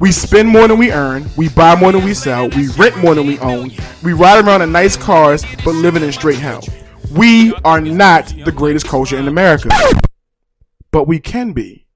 We spend more than we earn, we buy more than we sell, we rent more than we own, we ride around in nice cars, but living in straight hell. We are not the greatest culture in America. But we can be.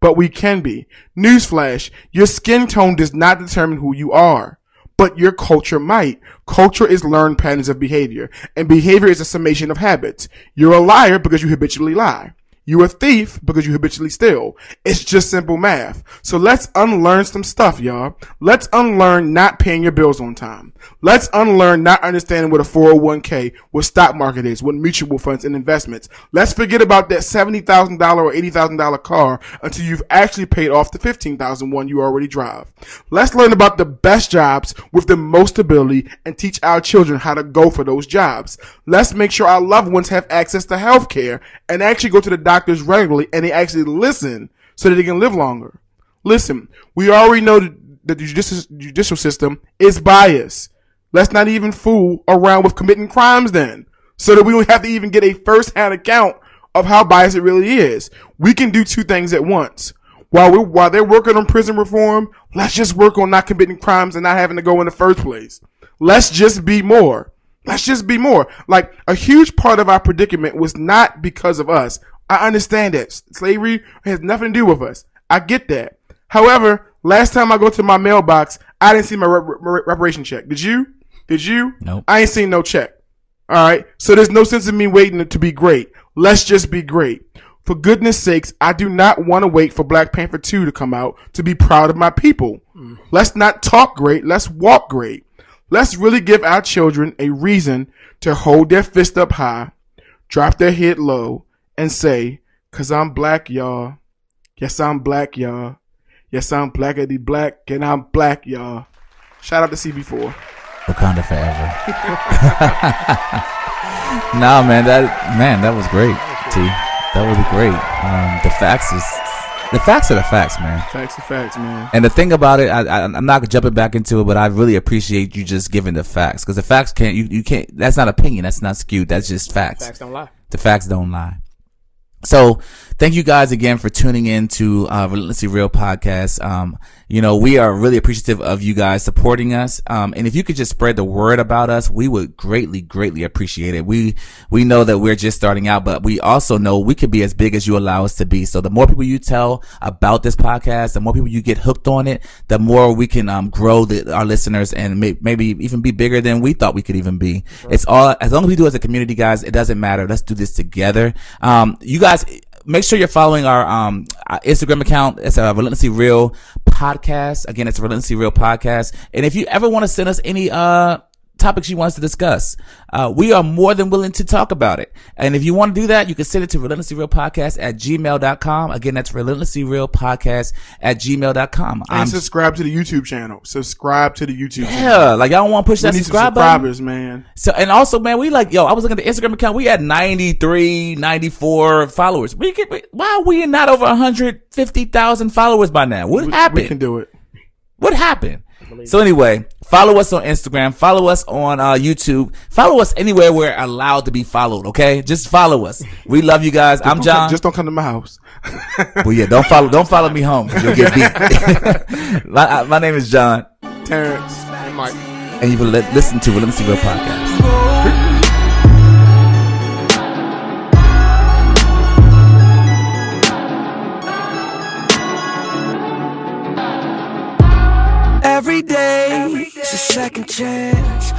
But we can be. Newsflash, your skin tone does not determine who you are. But your culture might. Culture is learned patterns of behavior, and behavior is a summation of habits. You're a liar because you habitually lie. You are a thief because you habitually steal. It's just simple math. So let's unlearn some stuff, y'all. Let's unlearn not paying your bills on time. Let's unlearn not understanding what a 401k, what stock market is, what mutual funds and investments. Let's forget about that $70,000 or $80,000 car until you've actually paid off the $15,000 one you already drive. Let's learn about the best jobs with the most ability and teach our children how to go for those jobs. Let's make sure our loved ones have access to health care and actually go to the doctors regularly and they actually listen so that they can live longer. Listen, we already know that the judicial, system is biased. Let's not even fool around with committing crimes then. So that we don't have to even get a first hand account of how biased it really is. We can do two things at once. While we while they're working on prison reform, let's just work on not committing crimes and not having to go in the first place. Let's just be more. Let's just be more. Like a huge part of our predicament was not because of us. I understand that slavery has nothing to do with us. I get that. However, last time I go to my mailbox, I didn't see my rep- rep- reparation check. Did you? Did you? Nope. I ain't seen no check. All right. So there's no sense in me waiting to be great. Let's just be great. For goodness sakes, I do not want to wait for Black Panther 2 to come out to be proud of my people. Mm. Let's not talk great. Let's walk great. Let's really give our children a reason to hold their fist up high, drop their head low, and say, cause I'm black, y'all. Yes, I'm black, y'all. Yes, I'm blackity black, and I'm black, y'all. Shout out to CB4. Wakanda forever. nah, man, that man, that was great. T, that was great. Um, the facts is the facts are the facts, man. Facts are facts, man. And the thing about it, I, I, I'm not jumping back into it, but I really appreciate you just giving the facts because the facts can't you you can't. That's not opinion. That's not skewed. That's just facts. Facts don't lie. The facts don't lie. So thank you guys again for tuning in to uh, Relentlessly Real podcast. Um, you know, we are really appreciative of you guys supporting us. Um, and if you could just spread the word about us, we would greatly, greatly appreciate it. We, we know that we're just starting out, but we also know we could be as big as you allow us to be. So the more people you tell about this podcast, the more people you get hooked on it, the more we can, um, grow the, our listeners and may, maybe even be bigger than we thought we could even be. It's all, as long as we do as a community, guys, it doesn't matter. Let's do this together. Um, you guys, make sure you're following our um our Instagram account. It's a Relentlessly Real podcast. Again, it's a Relentlessly Real podcast. And if you ever want to send us any uh topics you want us to discuss, uh, we are more than willing to talk about it. And if you want to do that, you can send it to relentlessly real podcast at gmail.com. Again, that's relentlessly real podcast at gmail.com. And I'm subscribe to the YouTube channel. Subscribe to the YouTube channel. yeah, like y'all don't want to push We that subscribe button. man. So, and also, man, we like, yo, I was looking at the Instagram account. We had 93, 94 followers. We get, why are we not over 150,000 followers by now? What We- happened? We can do it. What happened? So anyway, follow us on Instagram, follow us on uh, YouTube, follow us anywhere we're allowed to be followed. Okay, just follow us. We love you guys. I'm John. come- Just don't come to my house. well, yeah, don't follow, don't follow me home. You'll get beat. my, uh, my name is John, Terrence. Hey, Mike. and you've li- listened to Relentlessly Real podcast. Every day is a second chance.